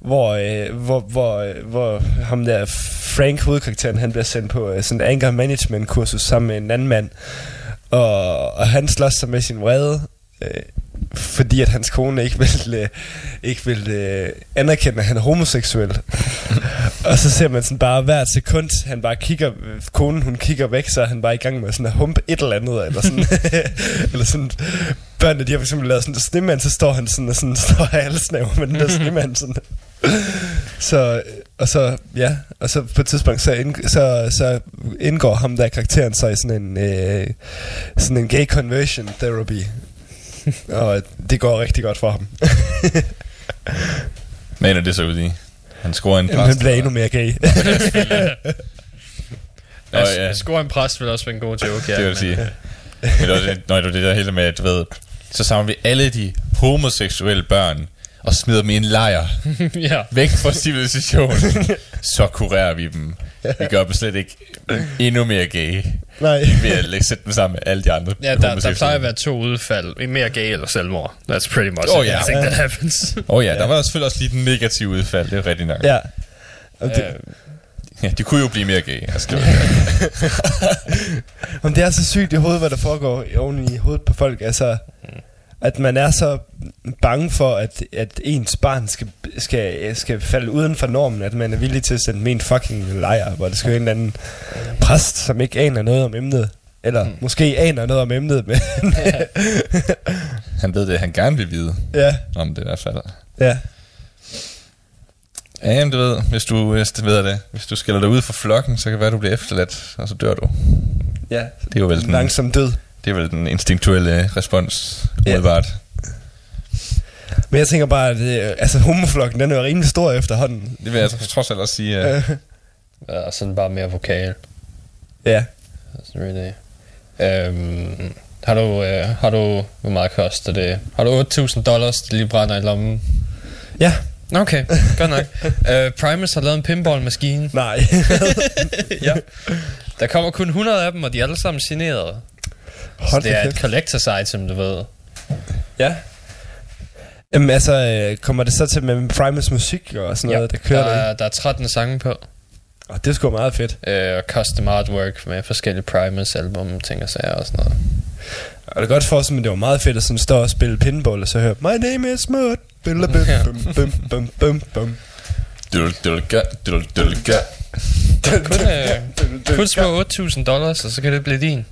hvor, øh, hvor, hvor, øh, hvor ham der Frank, hovedkarakteren, han bliver sendt på øh, sådan et anger management kursus sammen med en anden mand. Og, og han slås sig med sin vrede, øh, fordi at hans kone ikke vil, øh, ikke vil øh, anerkende, at han er homoseksuel. og så ser man sådan bare hvert sekund, han bare kigger, øh, konen hun kigger væk, så er han bare i gang med sådan at humpe et eller andet, eller sådan, eller sådan, børnene de har for eksempel lavet sådan en snemand, så står han sådan og sådan, står halsnæver med den der snemand sådan. så, og så, ja, og så på et tidspunkt, så, ind, så, så indgår ham der karakteren sig i sådan en, øh, sådan en gay conversion therapy. og det går rigtig godt for ham. Hvad ender det så ud i? Han scorer en Jamen, han bliver endnu mere gay. Nå, Ja. ja. Score en præst vil også være en god joke, ja. det vil jeg sige. Men det, når det, var det der hele med, at du ved, så samler vi alle de homoseksuelle børn og smider dem i en lejr ja. væk fra civilisationen. så kurerer vi dem. Vi gør dem slet ikke endnu mere gay Nej. ved at sætte dem sammen med alle de andre Ja, der, der plejer at være to udfald. Mere gay eller selvmord. That's pretty much Oh, ja. everything that happens. Åh oh, ja, der var selvfølgelig også lige den negative udfald, det er rigtigt nok. Ja. Og det, Øh, Ja, de kunne jo blive mere gay. Altså, det var, om det er så sygt i hovedet, hvad der foregår i- oven i hovedet på folk. Altså, at man er så bange for, at, at ens barn skal, skal, skal falde uden for normen, at man er villig til at sende en fucking lejr, hvor det skal være en eller anden præst, som ikke aner noget om emnet. Eller mm. måske aner noget om emnet, men han ved det, han gerne vil vide ja, om det i hvert fald. ja. Ja, jamen, du ved, hvis du, hvis du ved det, hvis du skiller dig ud fra flokken, så kan det være, du bliver efterladt, og så dør du. ja. Det er jo vel Langsom død. Det er vel den instinktuelle respons, Ja. umiddelbart. Men jeg tænker bare, at øh, altså, homoflokken, den er jo rimelig stor efterhånden. Det vil jeg trods alt også sige. Uh, ja, sådan bare mere vokal. ja. That's really... Øhm, har du, øh, har du, hvor meget koster det? Har du 8.000 dollars, det lige brænder i lommen? Ja. Okay, godt nok. uh, Primus har lavet en pinballmaskine. Nej. ja. Der kommer kun 100 af dem, og de er alle sammen signerede. Så Hold det er kæft. et collector's item, du ved. Ja. Jamen altså, øh, kommer det så til med Primus musik og sådan noget, der kører der, der? er, der er 13 sange på. Og det er sgu meget fedt. Øh, og custom artwork med forskellige Primus album, ting og sager og sådan noget. Og det er godt for os, men det var meget fedt at sådan stå og spille pinball og så høre My name is Mud. Bum, bum, bum, bum, bum, bum, bum. dul, dul, ga, dul, dul, ga. Kun, øh, kun små 8.000 dollars, og så kan det blive din.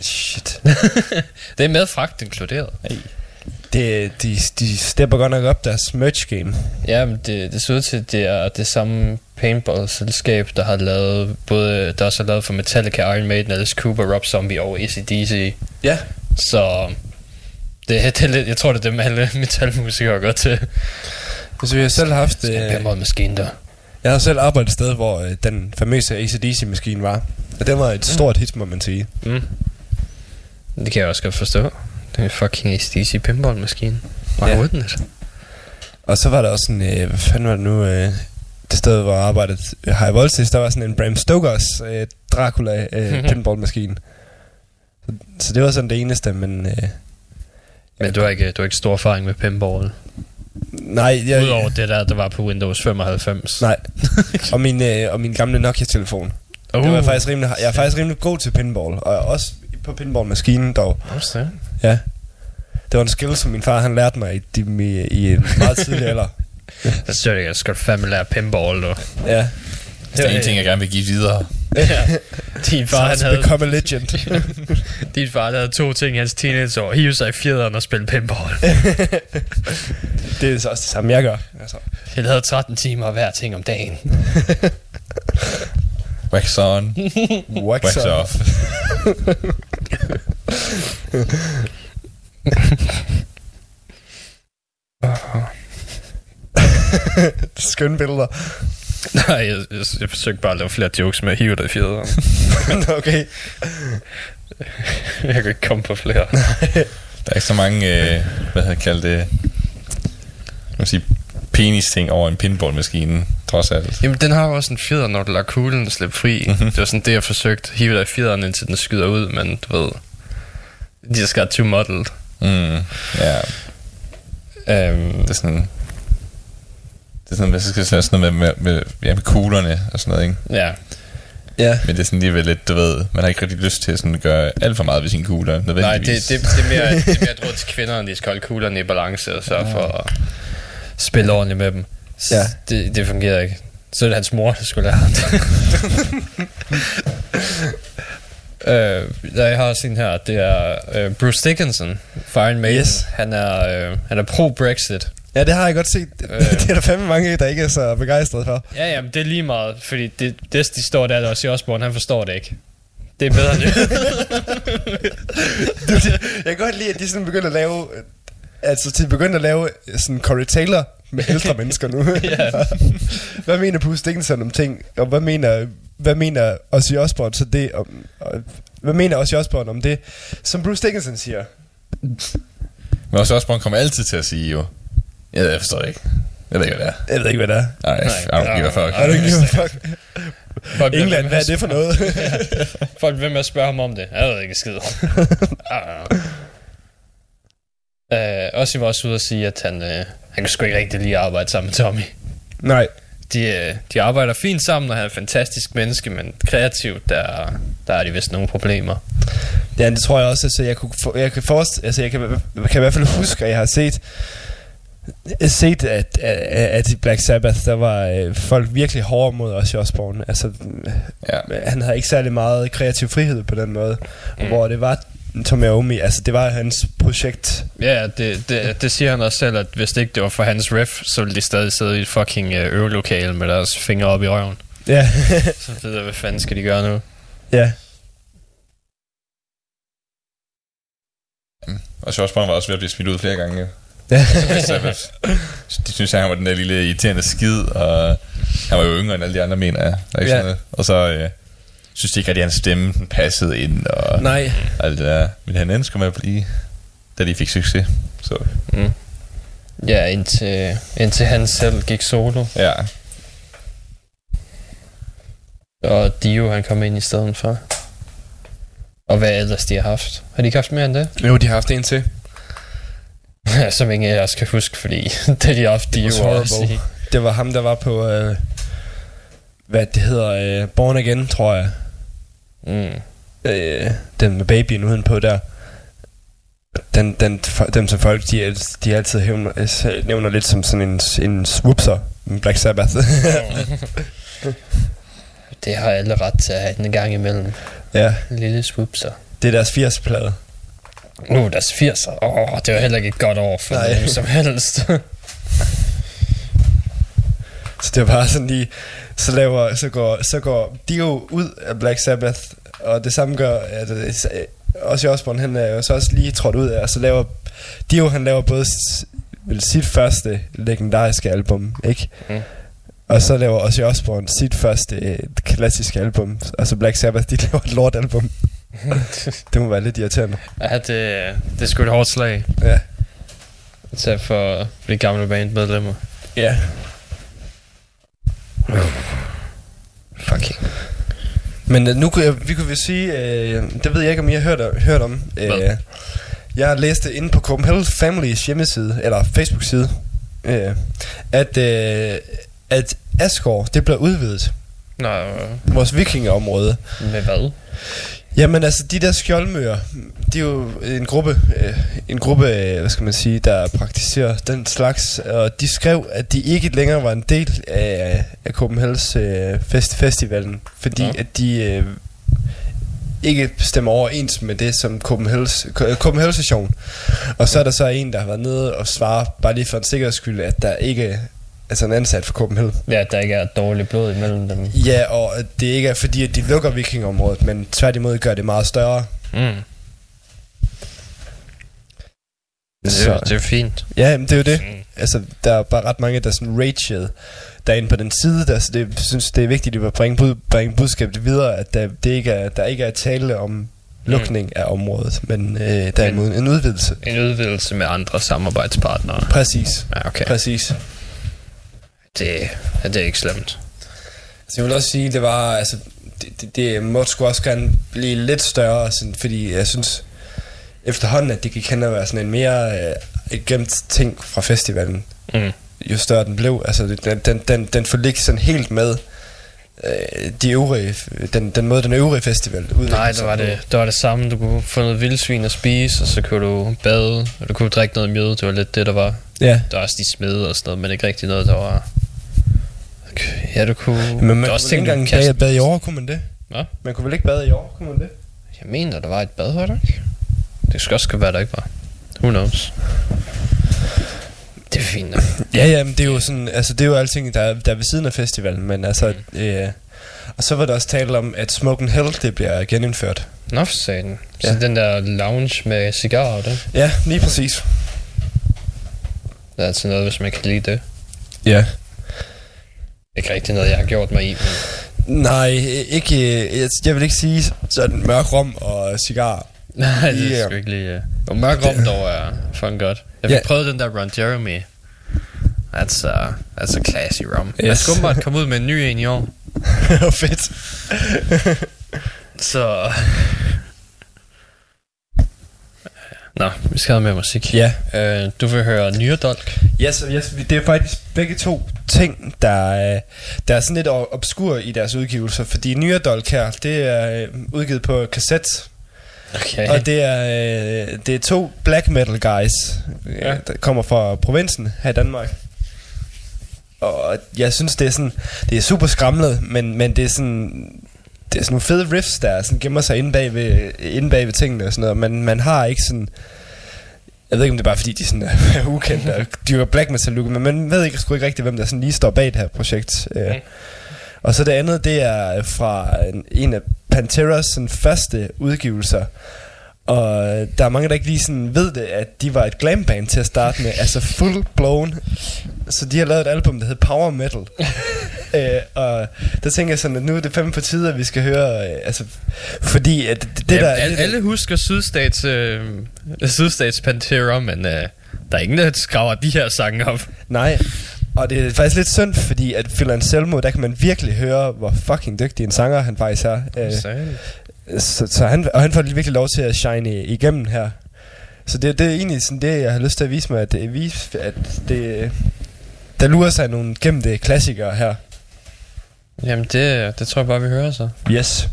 Shit. Det er med fragt inkluderet. Det, de, de stepper godt nok op deres merch game. Ja, men det, det ser ud til, at det er det samme paintball-selskab, der har lavet både, der også har lavet for Metallica, Iron Maiden, Alice Cooper, Rob Zombie og ACDC. Ja. Så det, det er lidt, jeg tror, det er dem alle metalmusikere går til. Altså, vi har selv haft... Det er Øh, en maskine der. jeg har selv arbejdet et sted, hvor øh, den famøse ACDC-maskine var. Og den var et stort hit, må man sige. Mm. Det kan jeg også godt forstå. Det er en fucking ACDC pinball-maskine. Why Ja. wouldn't it? Og så var der også en, øh, hvad fanden var det nu, øh, det sted, hvor jeg arbejdede, øh, High Voltage, der var sådan en Bram Stokers øh, Dracula øh, pinballmaskine. Så, så det var sådan det eneste, men... Øh, Men du har ikke, du har ikke stor erfaring med pinball. nej, jeg, Udover det der, der var på Windows 95. nej. og, min, øh, og min gamle Nokia-telefon. Oh. Det var jeg faktisk rimelig, jeg er faktisk rimelig god til pinball, og også på pinballmaskinen dog. Det. Ja. Det var en skill, som min far han lærte mig i, i, i en meget tidlig alder. Så synes jeg, jeg skal fandme lære pinball, du. Ja. Der er en ting, jeg gerne vil give videre. ja. Din far, han havde, become a legend. din far han havde to ting i hans teenageår. Hive sig i fjederen og spille pinball. det er så også det samme, jeg gør. Altså. Jeg lavede 13 timer hver ting om dagen. Wax on, Wax, wax off. off. Skønne billeder. Nej, jeg, jeg, jeg forsøgte bare at lave flere jokes med at hive dig i fjederen. okay. jeg kan ikke komme på flere. Der er ikke så mange, øh, hvad hedder kaldt det, man sige, penis-ting over en pinballmaskine, trods alt. Jamen, den har jo også en fjeder, når du lader kuglen slippe fri. Mhm. Det var sådan det, jeg forsøgte. Hive dig i fjederen, indtil den skyder ud, men du ved... De just got too muddled. Mm, ja, Um, det er sådan... Det er sådan, hvad skal jeg sige, sådan noget med, med, med, ja, med kuglerne og sådan noget, ikke? ja, Ja. Men det er sådan alligevel lidt, du ved, man har ikke rigtig lyst til at sådan gøre alt for meget ved sine kugler, nej, det, det, det, er mere, det er mere råd til kvinderne, de skal holde kuglerne i balance og sørge for at spille ordentligt med dem. S- Ja. Det, det fungerer ikke. Så er det hans mor, der skulle lære ham det. Øh, der jeg har også en her, det er øh, Bruce Dickinson fra Iron Maiden. Yes. Han er, øh, han er pro-Brexit. Ja, det har jeg godt set. Øh. det er der fandme mange, der ikke er så begejstrede for. Ja, ja, men det er lige meget, fordi det, det de står der, der også i Osborne, han forstår det ikke. Det er bedre end Jeg kan godt lide, at de sådan begynder at lave... Altså, de begynder at lave sådan Corey Taylor med ældre mennesker nu. Ja. hvad mener Bruce Dickinson om ting? Og hvad mener, hvad mener Ozzy Osbourne så det om... Og, hvad mener Ozzy Osbourne om det, som Bruce Dickinson siger? Men også Osborne kommer altid til at sige jo, jeg, jeg forstår det ikke. Jeg ved ikke, hvad det er. Jeg ved ikke, hvad det er. Nej, I don't give a fuck. I don't give a fuck. Folk England, hvad er det for noget? at- Folk vil med at spørge ham om det. Jeg ved ikke skid. uh, Ossi var også ude at sige, at han, uh, han kunne sgu ikke rigtig lide at arbejde sammen med Tommy. Nej. De, uh, de arbejder fint sammen, og han er et fantastisk menneske, men kreativt, der, der er de vist nogle problemer. Ja, det tror jeg også. Altså, jeg, kunne for, jeg kan forst, altså, jeg kan, kan i hvert fald huske, at jeg har set set, at, at, at i Black Sabbath, der var øh, folk virkelig hårde mod Ozzy Osbourne. Altså, Ja. han havde ikke særlig meget kreativ frihed på den måde. Mm. Hvor det var Tommy Iommi, altså det var hans projekt. Ja, det, det, det siger han også selv, at hvis det ikke det var for hans riff, så ville de stadig sidde i et fucking øh, øvelokale med deres fingre op i røven. Ja, Så det der, hvad fanden skal de gøre nu? ja. Og Osborne var også ved at blive smidt ud flere gange. ja. Sabbath. De synes, at han var den der lille irriterende skid, og han var jo yngre end alle de andre, mener jeg. Der er ikke Ja. sådan noget. Og så øh, synes de ikke, at hans stemme den passede ind, og Nej. alt det der. Men han endte sgu med at blive, da de fik succes. Så Ja, indtil, indtil han selv gik solo, ja, og Dio han kom ind i stedet for. Og hvad ellers de har haft? Har de ikke haft mere end det? Jo, de har haft en til. Som ingen af os kan huske, fordi det de har haft Dio også i. Det var ham, der var på, øh, hvad det hedder, øh, Born Again, tror jeg. Mm. øh, den med babyen uden på der, den, den, dem som folk, de, de altid hævner, øh, nævner lidt som sådan en, en swoopser, Black Sabbath. Det har alle ret til at have en gang imellem. ja, En lille swoopser. det er deres 80-plade. Uh, deres 80'er. Åh, oh, det var heller ikke et godt år for Nej. nogen som helst. Så det var bare sådan lige, så, laver, så, går, så går Dio ud af Black Sabbath, og det samme gør, at øh, også Osbourne, han er jo så også lige trådt ud af, og så laver Dio, han laver både vel sit første legendariske album, ikke? Mm. Og så laver også Osbourne sit første øh, klassiske album, altså Black Sabbath, de laver et lortalbum. det må være lidt irriterende. ja, det, det er sgu et hårdt slag. Ja. Især for de gamle bandmedlemmer. Ja. Fucking. Men øh, nu kunne jeg, vi kunne vel sige, øh, det ved jeg ikke, om I har hørt, hørt om. Øh, Hvad? jeg læste inde på Copenhagen Families hjemmeside, eller Facebook-side, øh, at, øh, at Asgård, det bliver udvidet. Nå, Vores vikingeområde. med hvad? Jamen altså, de der skjoldmøer, de er jo en gruppe, øh, en gruppe, øh, hvad skal man sige, der praktiserer den slags, og de skrev, at de ikke længere var en del af, af Copenhagens øh, fest, festivalen, fordi Ja. at de øh, ikke stemmer overens med det som Copenhagens, Copenhagen station. Og så er der så en, der har været nede og svarer, bare lige for en sikkerheds skyld, at der ikke altså en ansat for Copenhagen. Ja, der ikke er dårligt blod imellem dem. Ja, og det ikke er fordi, at de lukker vikingområdet, men tværtimod gør det meget større. Mm. Det, Så- er, det er fint. Ja, men det er jo det. Mm. Altså, der er bare ret mange, der sådan raged derinde på den side, der, så det synes, det er vigtigt at bringe, bud, bringe budskabet videre, at der, det ikke er, der ikke er tale om lukning af området, men øh, derimod en udvidelse. En udvidelse med andre samarbejdspartnere. Præcis. Ja, okay. Præcis. Det, ja, det er ikke slemt. Så jeg vil også sige, det var, altså, det, det, det måtte sgu også gerne blive lidt større, sådan, fordi jeg synes, efterhånden, at det gik hen at være sådan en mere øh, et gemt ting fra festivalen, Mm. jo større den blev. Altså, den, den, den, den forligger sådan helt med øh, de øvrige, den, den måde, den øvrige festival udviklede Nej, det var det, det var det samme. Du kunne få noget vildsvin at spise, og så kunne du bade, og du kunne drikke noget mjød. Det var lidt det, der var. Ja. Der var også de smede og sådan noget, men ikke rigtig noget, der var... Ja, du kunne... Men man kunne også du engang kunne kaste- bade, bade i år, kunne man det? Hvad? Man kunne vel ikke bade i år, kunne man det? Jeg mener, der var et bad, var der ikke? Det skal også være, der ikke var. Who knows? Det er fint. Ja, ja, men det er jo sådan, altså det er jo alting, der, er- der er ved siden af festivalen, men altså, mm. øh, Og så var der også tale om, at Smoke Hell, det bliver genindført. Nå, for satan. Så Ja. den der lounge med cigarer og det. Ja, lige præcis. Det er altså noget, hvis man kan lide det. Ja. Ikke rigtig noget, jeg har gjort mig i, men... Nej, ikke, jeg, jeg vil ikke sige sådan mørk rom og cigar. Nej, det Ja. er sgu ikke lige... Uh... Og mørk rom dog er fucking godt. Jeg fik Ja. prøvet den der Ron Jeremy. That's a, that's a classy rum. Yes. Jeg skal åbenbart komme ud med en ny en i år. Fedt. Så... Nå, vi skal have mere musik. Ja. Øh, du vil høre Nyredolk. Yes, yes, det er faktisk begge to ting, der, er- der er sådan lidt obskur i deres udgivelser. Fordi Nyere Dolk her, det er øh, udgivet på kassette. Okay. Og det er, øh, det er to black metal guys. Ja. der kommer fra provinsen her i Danmark. Og jeg synes, det er sådan, det er super skramlet, men, men det er sådan, det er sådan nogle fede riffs, der sådan gemmer sig inde bag ved, inde bag ved tingene og sådan noget. Man, man har ikke sådan, jeg ved ikke, om det er bare fordi, de sådan er, ukendte og dyrker black metal look, men man ved ikke, sgu ikke rigtig, hvem der sådan lige står bag det her projekt. Mm. Og så det andet, det er fra en, en af Panteras sådan, første udgivelser. Og der er mange, der ikke lige sådan ved det, at de var et glam band til at starte med. altså full blown. Så de har lavet et album, der hedder Power Metal. øh, og der tænker jeg sådan, at nu er det fem på tide, at vi skal høre... Øh, altså, fordi at det, det der... ja, alle, der- alle husker Sydstats, øh, Sydstats Pantera, men øh, der er ingen, der skraver de her sange op. Nej, og det er faktisk lidt synd, fordi at Phil Anselmo, der kan man virkelig høre, hvor fucking dygtig en sanger han faktisk er. Øh, så, så han, og han får virkelig lov til at shine igennem her. Så det, det er egentlig sådan det, jeg har lyst til at vise mig, at, det, vise, at det, der lurer sig nogle gemte klassikere her. Jamen, det, det tror jeg bare, vi hører så. Yes.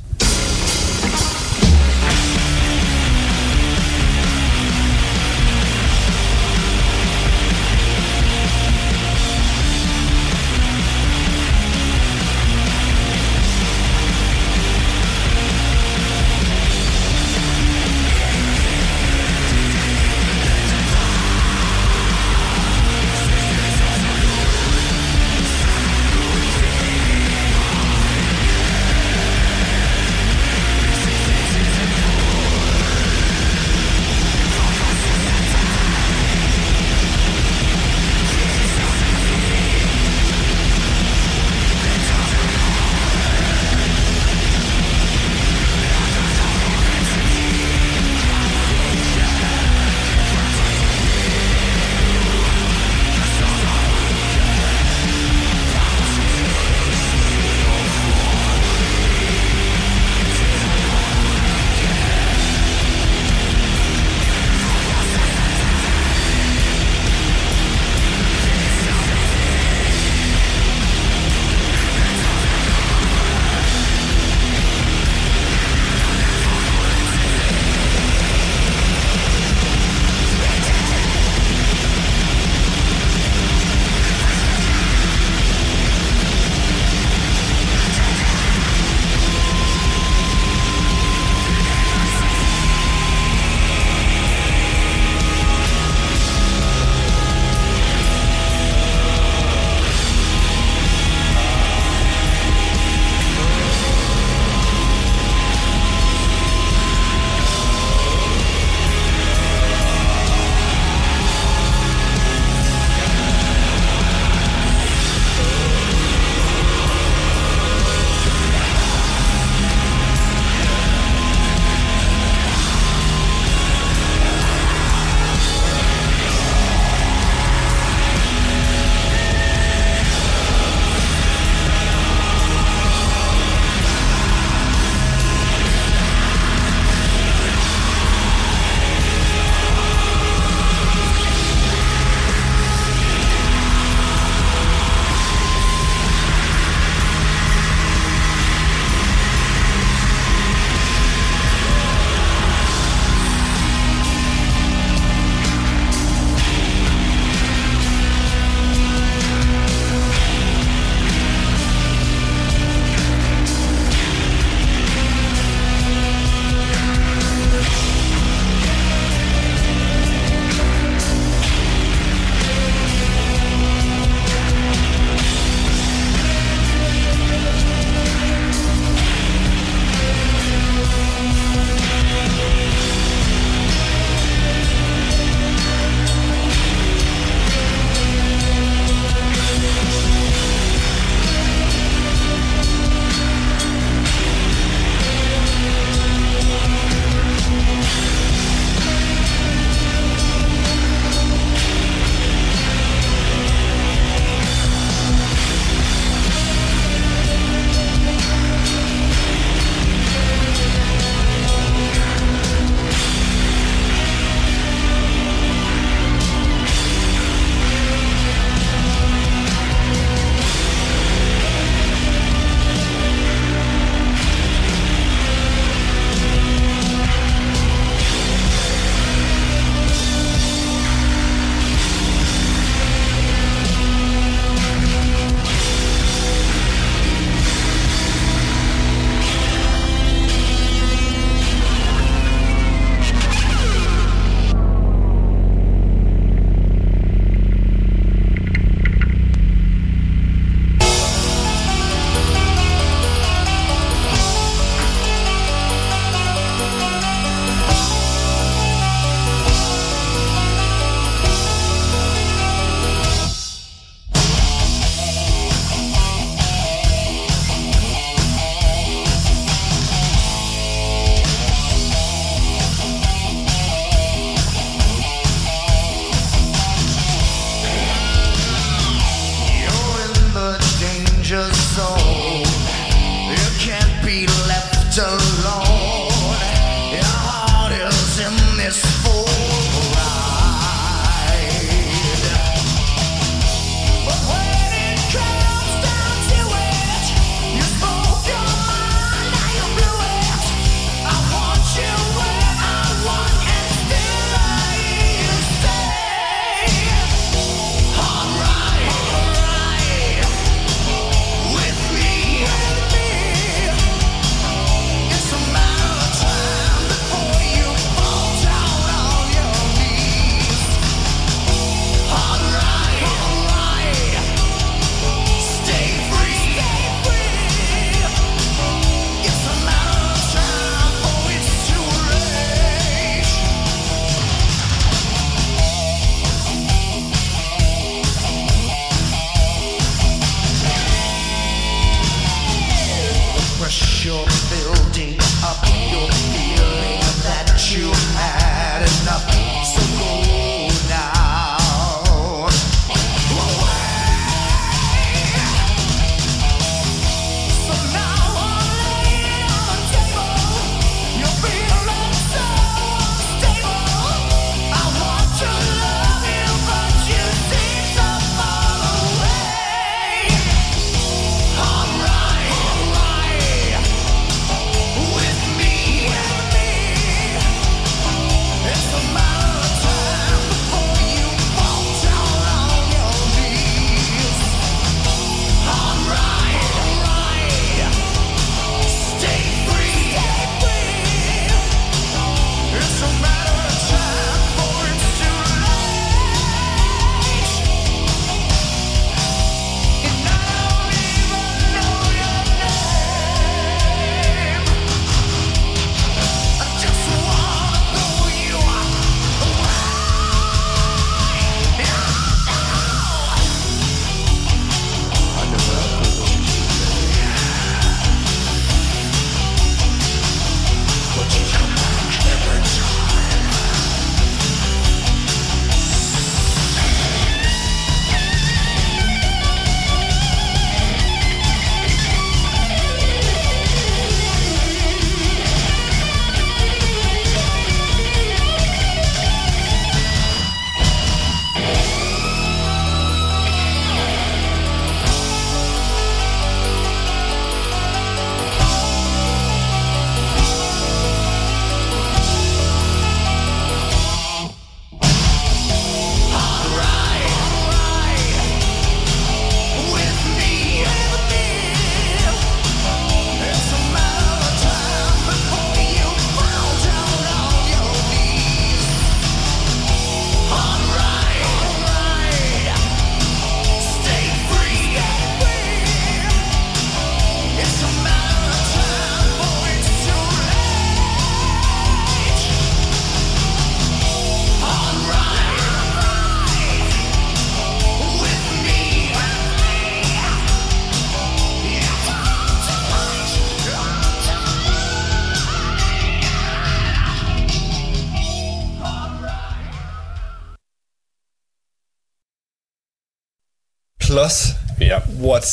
Plus. Ja. What?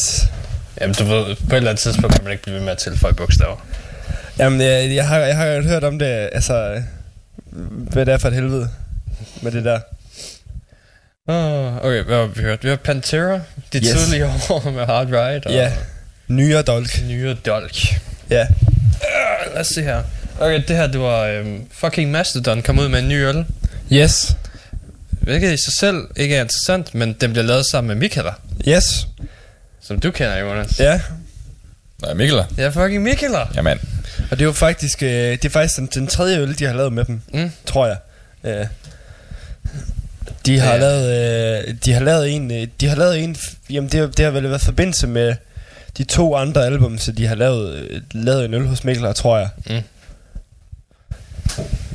Jamen, du ved, på et eller andet tidspunkt kan man ikke blive ved med at tilføje bogstaver. Jamen, jeg, jeg, har, jeg har hørt om det, altså... Hvad det er for et helvede med det der. Oh, okay, hvad har vi hørt? Vi har Pantera, de Yes. tidlige år med Hard Ride og Ja. Nyere dolk. nye Dolk. Ja. Uh, lad os se her. Okay, det her, det var øhm, fucking Mastodon kom ud med en ny øl. Yes. Hvilket i sig selv ikke er interessant, men den bliver lavet sammen med Mikkeller, Yes. som du kender, Jonas. Ja. Nej, Mikkel. Det er fucking Mikkeller. Jamen, Og det er jo faktisk, øh, det er faktisk den, den tredje øl, de har lavet med dem, Mm. tror jeg. Øh, de har Ja. lavet, øh, de har lavet en, øh, de har lavet en, jamen det, har- det har vel været forbindelse med de to andre album, så de har lavet, øh, lavet en øl hos Mikler, tror jeg.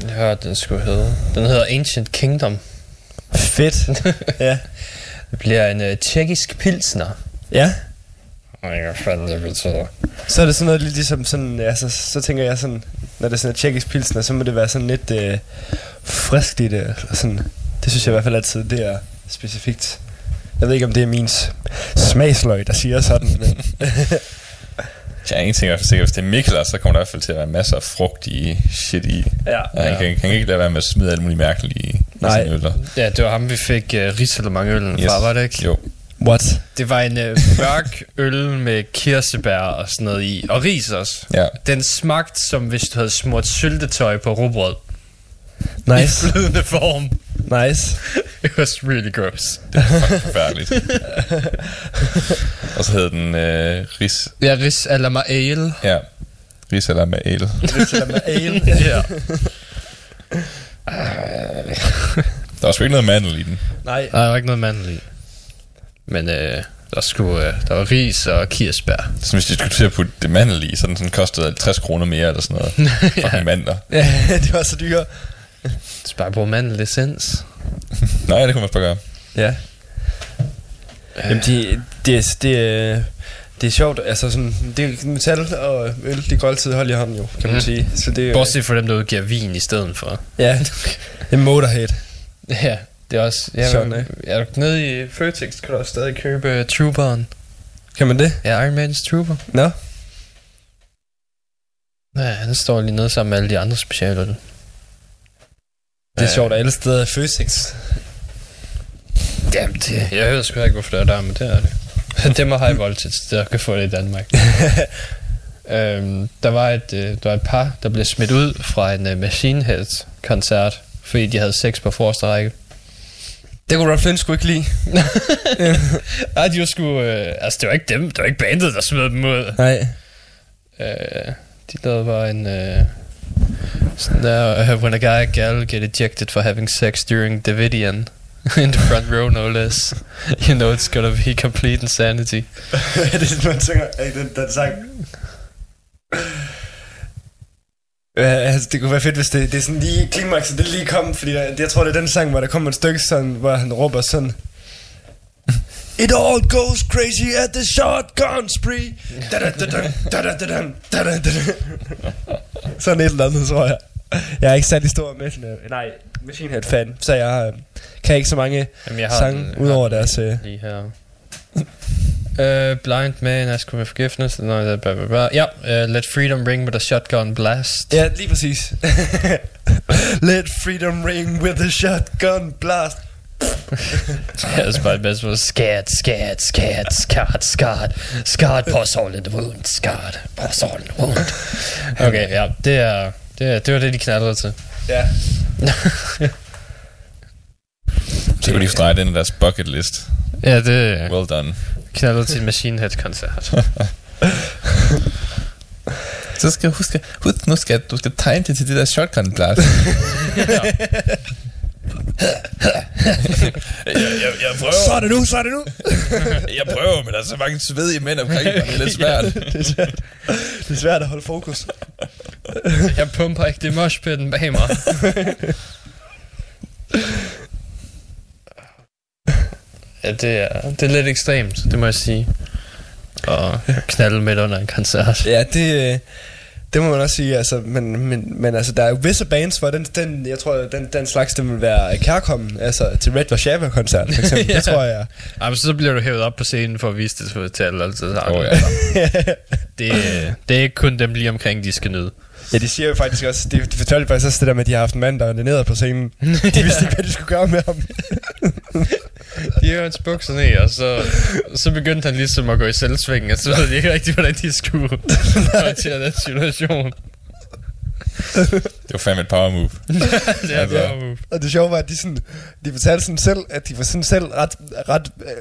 Jeg hørte, den skulle hedde. Den hedder Ancient Kingdom. Fedt. ja. Det bliver en uh, tjekkisk pilsner. Ja. Jeg hvad fanden det betyder. Så er det sådan noget lidt ligesom sådan, altså, så tænker jeg sådan, når det er sådan et tjekkisk pilsner, så må det være sådan lidt øh, frisk i det. og Sådan. Det synes jeg i hvert fald altid, det er specifikt. Jeg ved ikke, om det er min smagsløg, der siger sådan. Men jeg er ingenting, jeg er sikker. Hvis det er Mikkel, så kommer der i hvert fald til at være masser af frugt i shit i. ja, Ja, han, kan, han kan ikke lade være med at smide alt muligt mærkeligt i, i Nej. sine øller. Ja, det var ham, vi fik uh, Risalemang-øllen yes. fra, var det ikke? Jo. What? Det var en uh, mørk øl med kirsebær og sådan noget i. Og ris også. Ja. Den smagte som hvis du havde smurt syltetøj på rugbrød. Nice. I flydende form. nice. It was really gross. Forfærdeligt. og så hed den øh, ris. Ja, ris la ale. Ja. Ris eller med ale. Eller ale. ja. Der var sgu ikke noget mandel i den. Nej. Der var ikke noget mandel i. Men øh, der, skulle, øh, der var ris og kirsebær. Så hvis de skulle til at putte det mandel i, så den sådan kostede 50 kroner mere eller sådan noget. Fucking mandler. Ja, det var så dyre. Så bare bruge mandelessens. Nej, det kunne man bare gøre. Ja. Jamen, det, det, er- det, er- det er sjovt, altså sådan, det er metal og øl, de går altid hold i hånden jo, kan man Mhm. sige. Så det er Bortset fra dem, der udgiver vin i stedet for. Ja, det er Motorhead. Ja, det er også... Ja, men, er du nede i Føtex, kan du også stadig købe uh, Trooperen. Kan man det? Ja, Iron Man's Trooper. Nå. Ja, den står lige nede sammen med alle de andre specialer. Det er sjovt, at alle steder er Føtex. Jamen, det, jeg ved sgu ikke, hvorfor det er der, men det er det. det må high voltage, der kan få det i Danmark. øhm, der, var et, øh, der var et par, der blev smidt ud fra en uh, Machine Head-koncert, fordi de havde sex på forreste række. Det kunne Rob Flynn sgu ikke lide. Ej, de var sgu... Øh, altså, det var ikke dem, det var ikke bandet, der smed dem ud. Nej. Øh, de lavede bare en... Øh, So der, uh, when a guy and gal get ejected for having sex during Davidian in the front row, no less. You know it's gonna be complete insanity. det man tænker, hey, den, den sang. Ja, altså, det kunne være fedt, hvis det, det er sådan lige klimakset, det lige kom, fordi jeg, jeg tror, det er den sang, hvor der kommer et stykke, sådan, hvor han råber sådan... It all goes crazy at the shotgun spree. Sådan et eller andet, tror jeg. Jeg er ikke særlig stor Machine Head, nej, Machine Head fan, så jeg øh, kan ikke så mange Jamen, jeg har sange, den- har den deres... Øh, Lige her. Uh, blind man ask for forgiveness. No, blah, blah, blah. Ja, uh, let freedom ring with a shotgun blast. Ja, lige præcis. Let freedom ring with a shotgun blast. Ja, det er bare det bedste. var, Scared, scared, scared, scared, scared, scared, pause all in the wound, scared, pause all in the wound. Okay, ja, det er, det, er, det var det, de knaldede til. Ja. Så kan de strege den i deres bucket list. Ja, det er Well done. knaldede til en Machine Head-koncert. Så skal du huske, husk, nu skal du skal tegne det til det der shotgun blast. jeg, jeg, jeg prøver. Så er det nu, så er det nu. Jeg prøver, men der er så mange svedige mænd omkring mig. Det er lidt svært. det, er svært. det er svært at holde fokus. Jeg pumper ikke det moshpitten bag mig. ja, det er, det er lidt ekstremt, det må jeg sige. Og knalde midt under en koncert. Ja, det, øh, Det må man også sige, altså, men, men, men altså, der er jo visse bands, hvor den, den jeg tror, den, den slags, den vil være kærkommen, altså til Red Warszawa koncert for eksempel, Ja. det tror jeg. Ej, men så bliver du hævet op på scenen for at vise det til- alle. Altså, oh, ja. ja. det, det er ikke kun dem lige omkring, de skal nyde. Ja, de siger jo faktisk også, de, de fortalte faktisk også det der med, at de har haft en mand, der var nede på scenen. De vidste ikke, hvad de skulle gøre med ham. De har hans bukser ned, og så, så begyndte han ligesom at gå i selvsving, og så ved de ikke rigtig, hvordan de skulle håndtere den situation. Det var fandme et power move. det er Altså. bare move. Og det sjove var, at de, sådan, de fortalte sådan selv, at de var sådan selv ret, ret øh,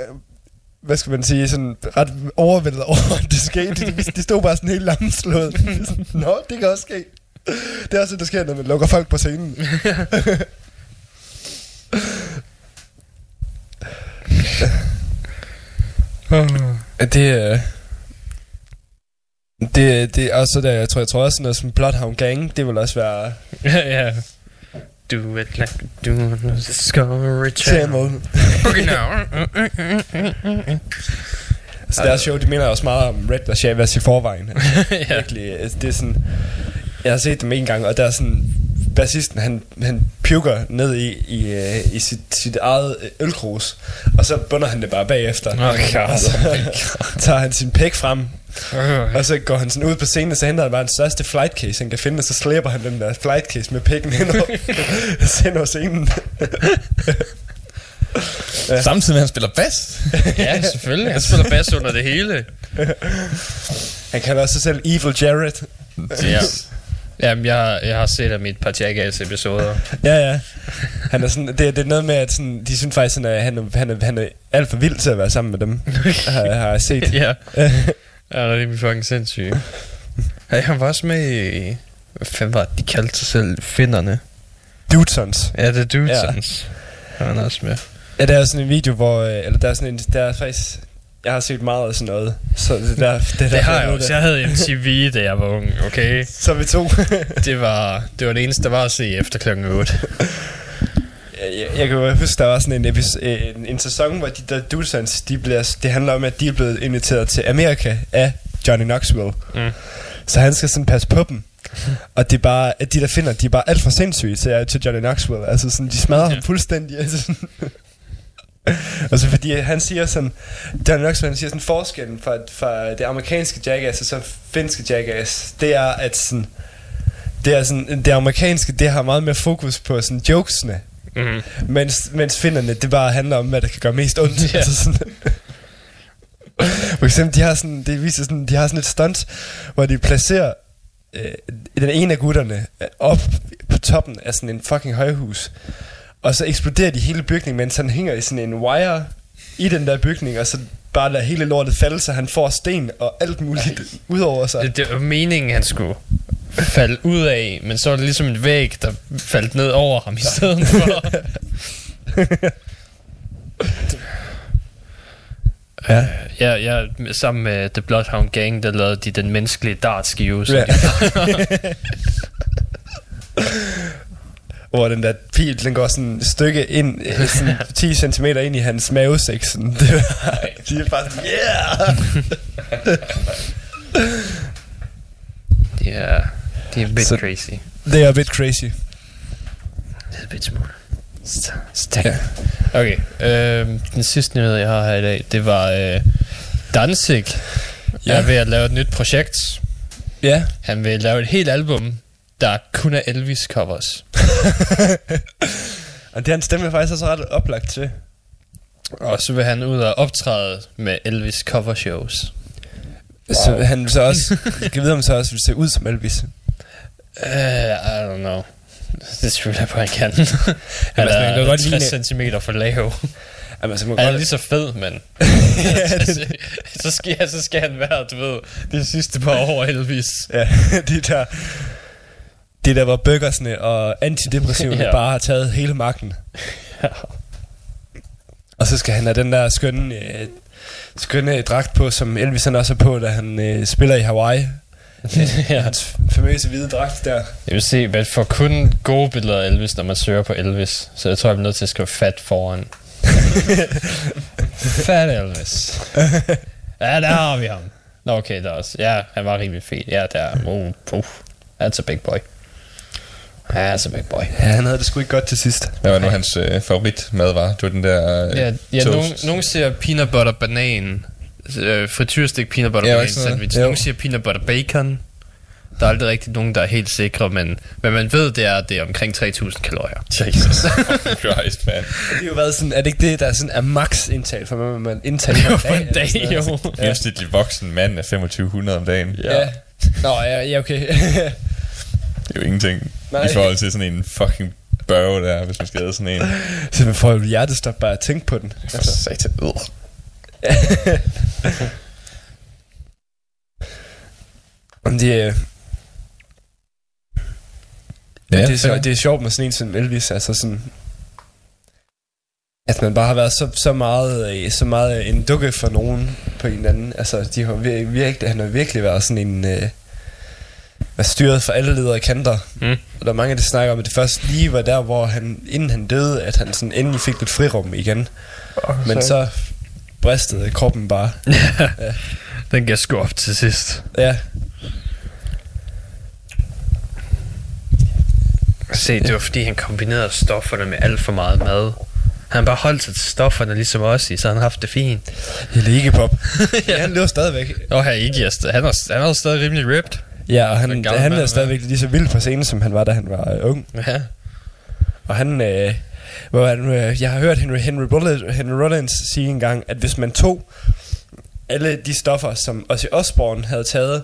hvad skal man sige, sådan ret overvældet over, at det skete. De, de stod bare sådan helt lamslået. Sådan, Nå, det kan også ske. Det er også det, der sker, når man lukker folk på scenen. det, øh, det, det er også der, jeg tror, jeg tror også sådan noget som Bloodhound Gang, det vil også være ja, ja. Do it like do the Discovery Channel. Okay, now. Altså deres show, de mener også meget om Red Warszawas i forvejen. Altså, ja. virkelig, altså, det er sådan... Jeg har set dem en gang, og der er sådan... Bassisten, han, han puker ned i, i, øh, i sit, sit eget øh, ølkrus, og så bunder han det bare bagefter. God. og så tager han sin pæk frem, og så går han sådan ud på scenen, og så henter han bare den største flight case, han kan finde, og så slæber han den der flight case med pækken ind over, ind over scenen. Samtidig med, at han spiller bas. ja, selvfølgelig. Han spiller bass under det hele. Han kalder også sig selv Evil Jared. Ja. Jamen, jeg, har- jeg har set ham i et par Jackass episoder. Ja, ja. Han er sådan, det, det er noget med, at sådan, de synes faktisk, at han, er, han, er, han er alt for vild til at være sammen med dem. har, har jeg set. ja. Ja, det er fucking sindssygt. Han var også med i... Hvad fanden var det, de kaldte sig selv? Finderne. Dudesons. Ja, det er Dudesons. Ja. Han er også med. Ja, der er sådan en video, hvor... øh, Eller der er sådan en... Der er faktisk... Jeg har set meget af sådan noget. Så det, der, det, der, Det har jeg også. Jeg havde MTV, da jeg var ung, okay? Så vi to. Det var, det var det eneste, der var at se efter klokken 8. jeg, jeg, jeg kan jo huske, der var sådan en, episode, en, en sæson, hvor de der Dudesons, de bliver, det handler om, at de er blevet inviteret til Amerika af Johnny Knoxville. Mm. Så han skal sådan passe på dem. Og det er bare, at de der finder, de er bare alt for sindssyge til, til Johnny Knoxville. Altså sådan, de smadrer Ja. ham fuldstændig. Altså sådan. Og så fordi han siger sådan, Johnny Knoxville han siger sådan, forskellen fra, fra det amerikanske jackass og så finske jackass, det er at sådan, det er sådan, det amerikanske, det har meget mere fokus på sådan jokesene, Mm. mens, mens finderne, det bare handler om, hvad der kan gøre mest ondt. Ja. Altså sådan. For eksempel, de har sådan, det viser sådan, de har sådan et stunt, hvor de placerer øh, den ene af gutterne op på toppen af sådan en fucking højhus. Og så eksploderer de hele bygningen, mens han hænger i sådan en wire i den der bygning, og så bare lader hele lortet falde, så han får sten og alt muligt ud over sig. Det, det var meningen, han skulle falde ud af, men så var det ligesom en væg, der faldt ned over ham i stedet for. Ja. ja, ja, sammen med The Bloodhound Gang, der lavede de den menneskelige dartskive. Ja. Hvor den der pil, den går sådan et stykke ind, øh, sådan 10 cm ind i hans mavesæk. Sådan. Det var, de er bare sådan, yeah! de er, de er a bit Så- crazy. Det er a bit crazy. Det er a bit smart. Stærk. Ja. Okay, øh, den sidste nyhed, jeg har her i dag, det var øh, Danzig. Ja. er ved at lave et nyt projekt. Ja. Han vil lave et helt album, der kun er Elvis covers. Og det er hans stemme faktisk også ret oplagt til. Og så vil han ud og optræde med Elvis cover shows. Wow. Så han så også, jeg kan vide, om så også vil se ud som Elvis. Uh, I don't know. Det tvivler jeg på, han kan. han altså, han kan er godt 60 ligne- cm for lav. Jamen, altså, man Han er godt, lige så fed, men det, så, skal, så skal han være, du ved, de sidste par år Elvis. ja, de der, det der, hvor bøggersne og antidepressivene Ja. ja. bare har taget hele magten. Og så skal han have den der skønne, øh, skønne dragt på, som Elvis han også er på, da han øh, spiller i Hawaii. ja. Hans famøse hvide dragt der. Jeg vil se, man får kun gode billeder af Elvis, når man søger på Elvis. Så jeg tror, jeg bliver nødt til at skrive fat foran. fat Elvis. Ja, der har vi ham. Nå, okay, der er også. Ja, han var rimelig fed. Ja, der er... Uh, uh, that's a big boy. That's a big boy. Ja, han havde det sgu ikke godt til sidst. Hvad var nu hans øh, favoritmad var? Det var den der øh, Ja, ja toast. nogen, nogen siger peanut butter banan. Øh, frityrstik peanut butter Ja, ja, banan sandwich. Jo. Nogen siger peanut butter bacon. Der er aldrig rigtig nogen, der er helt sikre, men hvad man ved, det er, at det er omkring 3.000 kalorier. Jesus Christ, man. Det har jo været sådan, er det ikke det, der er sådan er max indtag for, hvad man indtager Jo, på på en dag, sådan jo. Ja. Gennemsnitlig voksen mand er 2500 om dagen. ja. ja. Nå, ja, ja okay. Det er jo ingenting Nej. i forhold til sådan en fucking børge der, hvis man skal have sådan en. så man får jo hjertestop bare at tænke på den. For satan. Øh. Om det, er- Ja, det, er, så, det er sjovt med sådan en som Elvis, altså sådan... At man bare har været så, så, meget, øh, så meget en dukke for nogen på en eller anden. Altså, de har vir- virkelig, han har virkelig været sådan en... Øh, været styret for alle ledere kanter. Mm. Og der er mange, der snakker om, at det først lige var der, hvor han, inden han døde, at han sådan endelig fik lidt frirum igen. Men så bristede kroppen bare. Den gav sgu op til sidst. Ja, Se, det var fordi, han kombinerede stofferne med alt for meget mad. Han bare holdt sig til stofferne ligesom os i, så han har haft det fint. Elite-pop. ja, han lever stadigvæk. Og her ikke, han er, han er stadig rimelig ripped. Ja, og han, gamle han er stadigvæk lige så vild på scenen, som han var, da han var øh, ung. Ja. Og han, øh, hvor han øh, jeg har hørt Henry, Henry, Rollins, Henry Rollins sige engang, at hvis man tog alle de stoffer, som Ozzy Osbourne havde taget,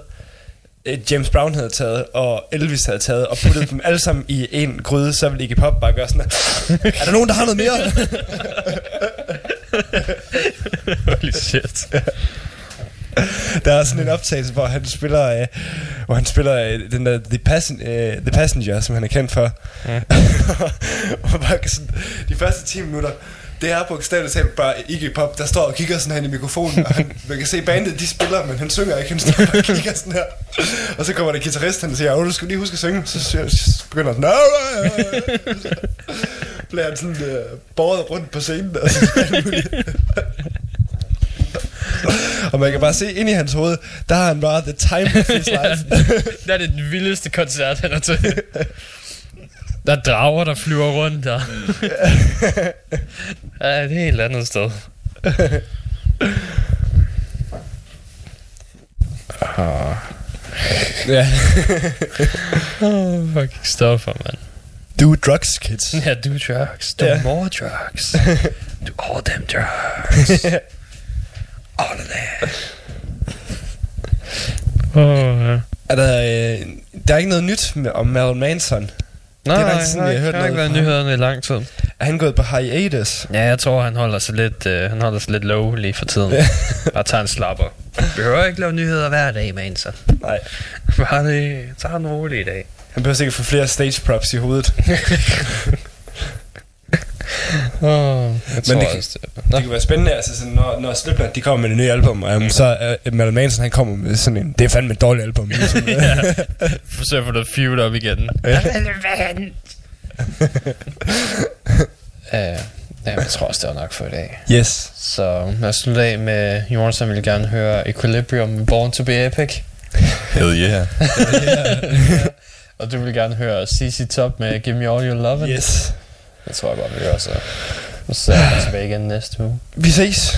øh, James Brown havde taget, og Elvis havde taget, og puttet dem alle sammen i en gryde, så ville Iggy Pop bare gøre sådan her. Er der nogen, der har noget mere? Holy shit. Der er sådan en optagelse, hvor han spiller, øh, hvor han spiller øh, den der The, Passen, øh, The Passenger, som han er kendt for. Ja. og bare sådan, de første 10 minutter, det er bogstaveligt talt bare Iggy Pop, der står og kigger sådan her i mikrofonen, og han, man kan se bandet, de spiller, men han synger ikke, han står og kigger sådan her. Og så kommer der guitarist, han siger, åh, du skal lige huske at synge. Så, så, begynder han, no, bliver han sådan øh, båret rundt på scenen, og så. Og man kan bare se ind i hans hoved, der har han bare the time of his life. det er det den vildeste koncert, han har til. Der er drager, der flyver rundt der. ja, det er et helt andet sted. Ah, ja. oh, fucking stoffer, man. Do drugs, kids. Ja, do drugs. Do Ja. more drugs. do all them drugs. All of that. Oh, ja. Er der, øh, der er ikke noget nyt med, om Marilyn Manson. Nej, Det er nej, sådan, nej, jeg har hørt jeg har ikke været nyhederne i lang tid. Er han gået på hiatus? Ja, jeg tror, han holder sig lidt, øh, han holder sig lidt low lige for tiden. Bare tager en slapper. Behøver ikke lave nyheder hver dag, man, så. Nej. Bare det, tager en rolig i dag. Han behøver sikkert få flere stage props i hovedet. Oh, jeg Men tror det kan- også, det. Det kan være spændende, altså sådan, når, når Slipknot de kommer med det nye album, um, så er Marilyn Manson, han kommer med sådan en, det er fandme et dårligt album. Ligesom. ja. Forsøg at få noget feud op igen. Ja, ja, jeg tror også, det var nok for i dag. yes. Så lad os slutte af med, Jonas han ville gerne høre Equilibrium med Born to be Epic. Hell yeah. Og du vil gerne høre CC Top med Give Me All Your Love. Yes. Det tror jeg godt, vi gør så. Så er jeg tilbage igen næste uge. Vi ses.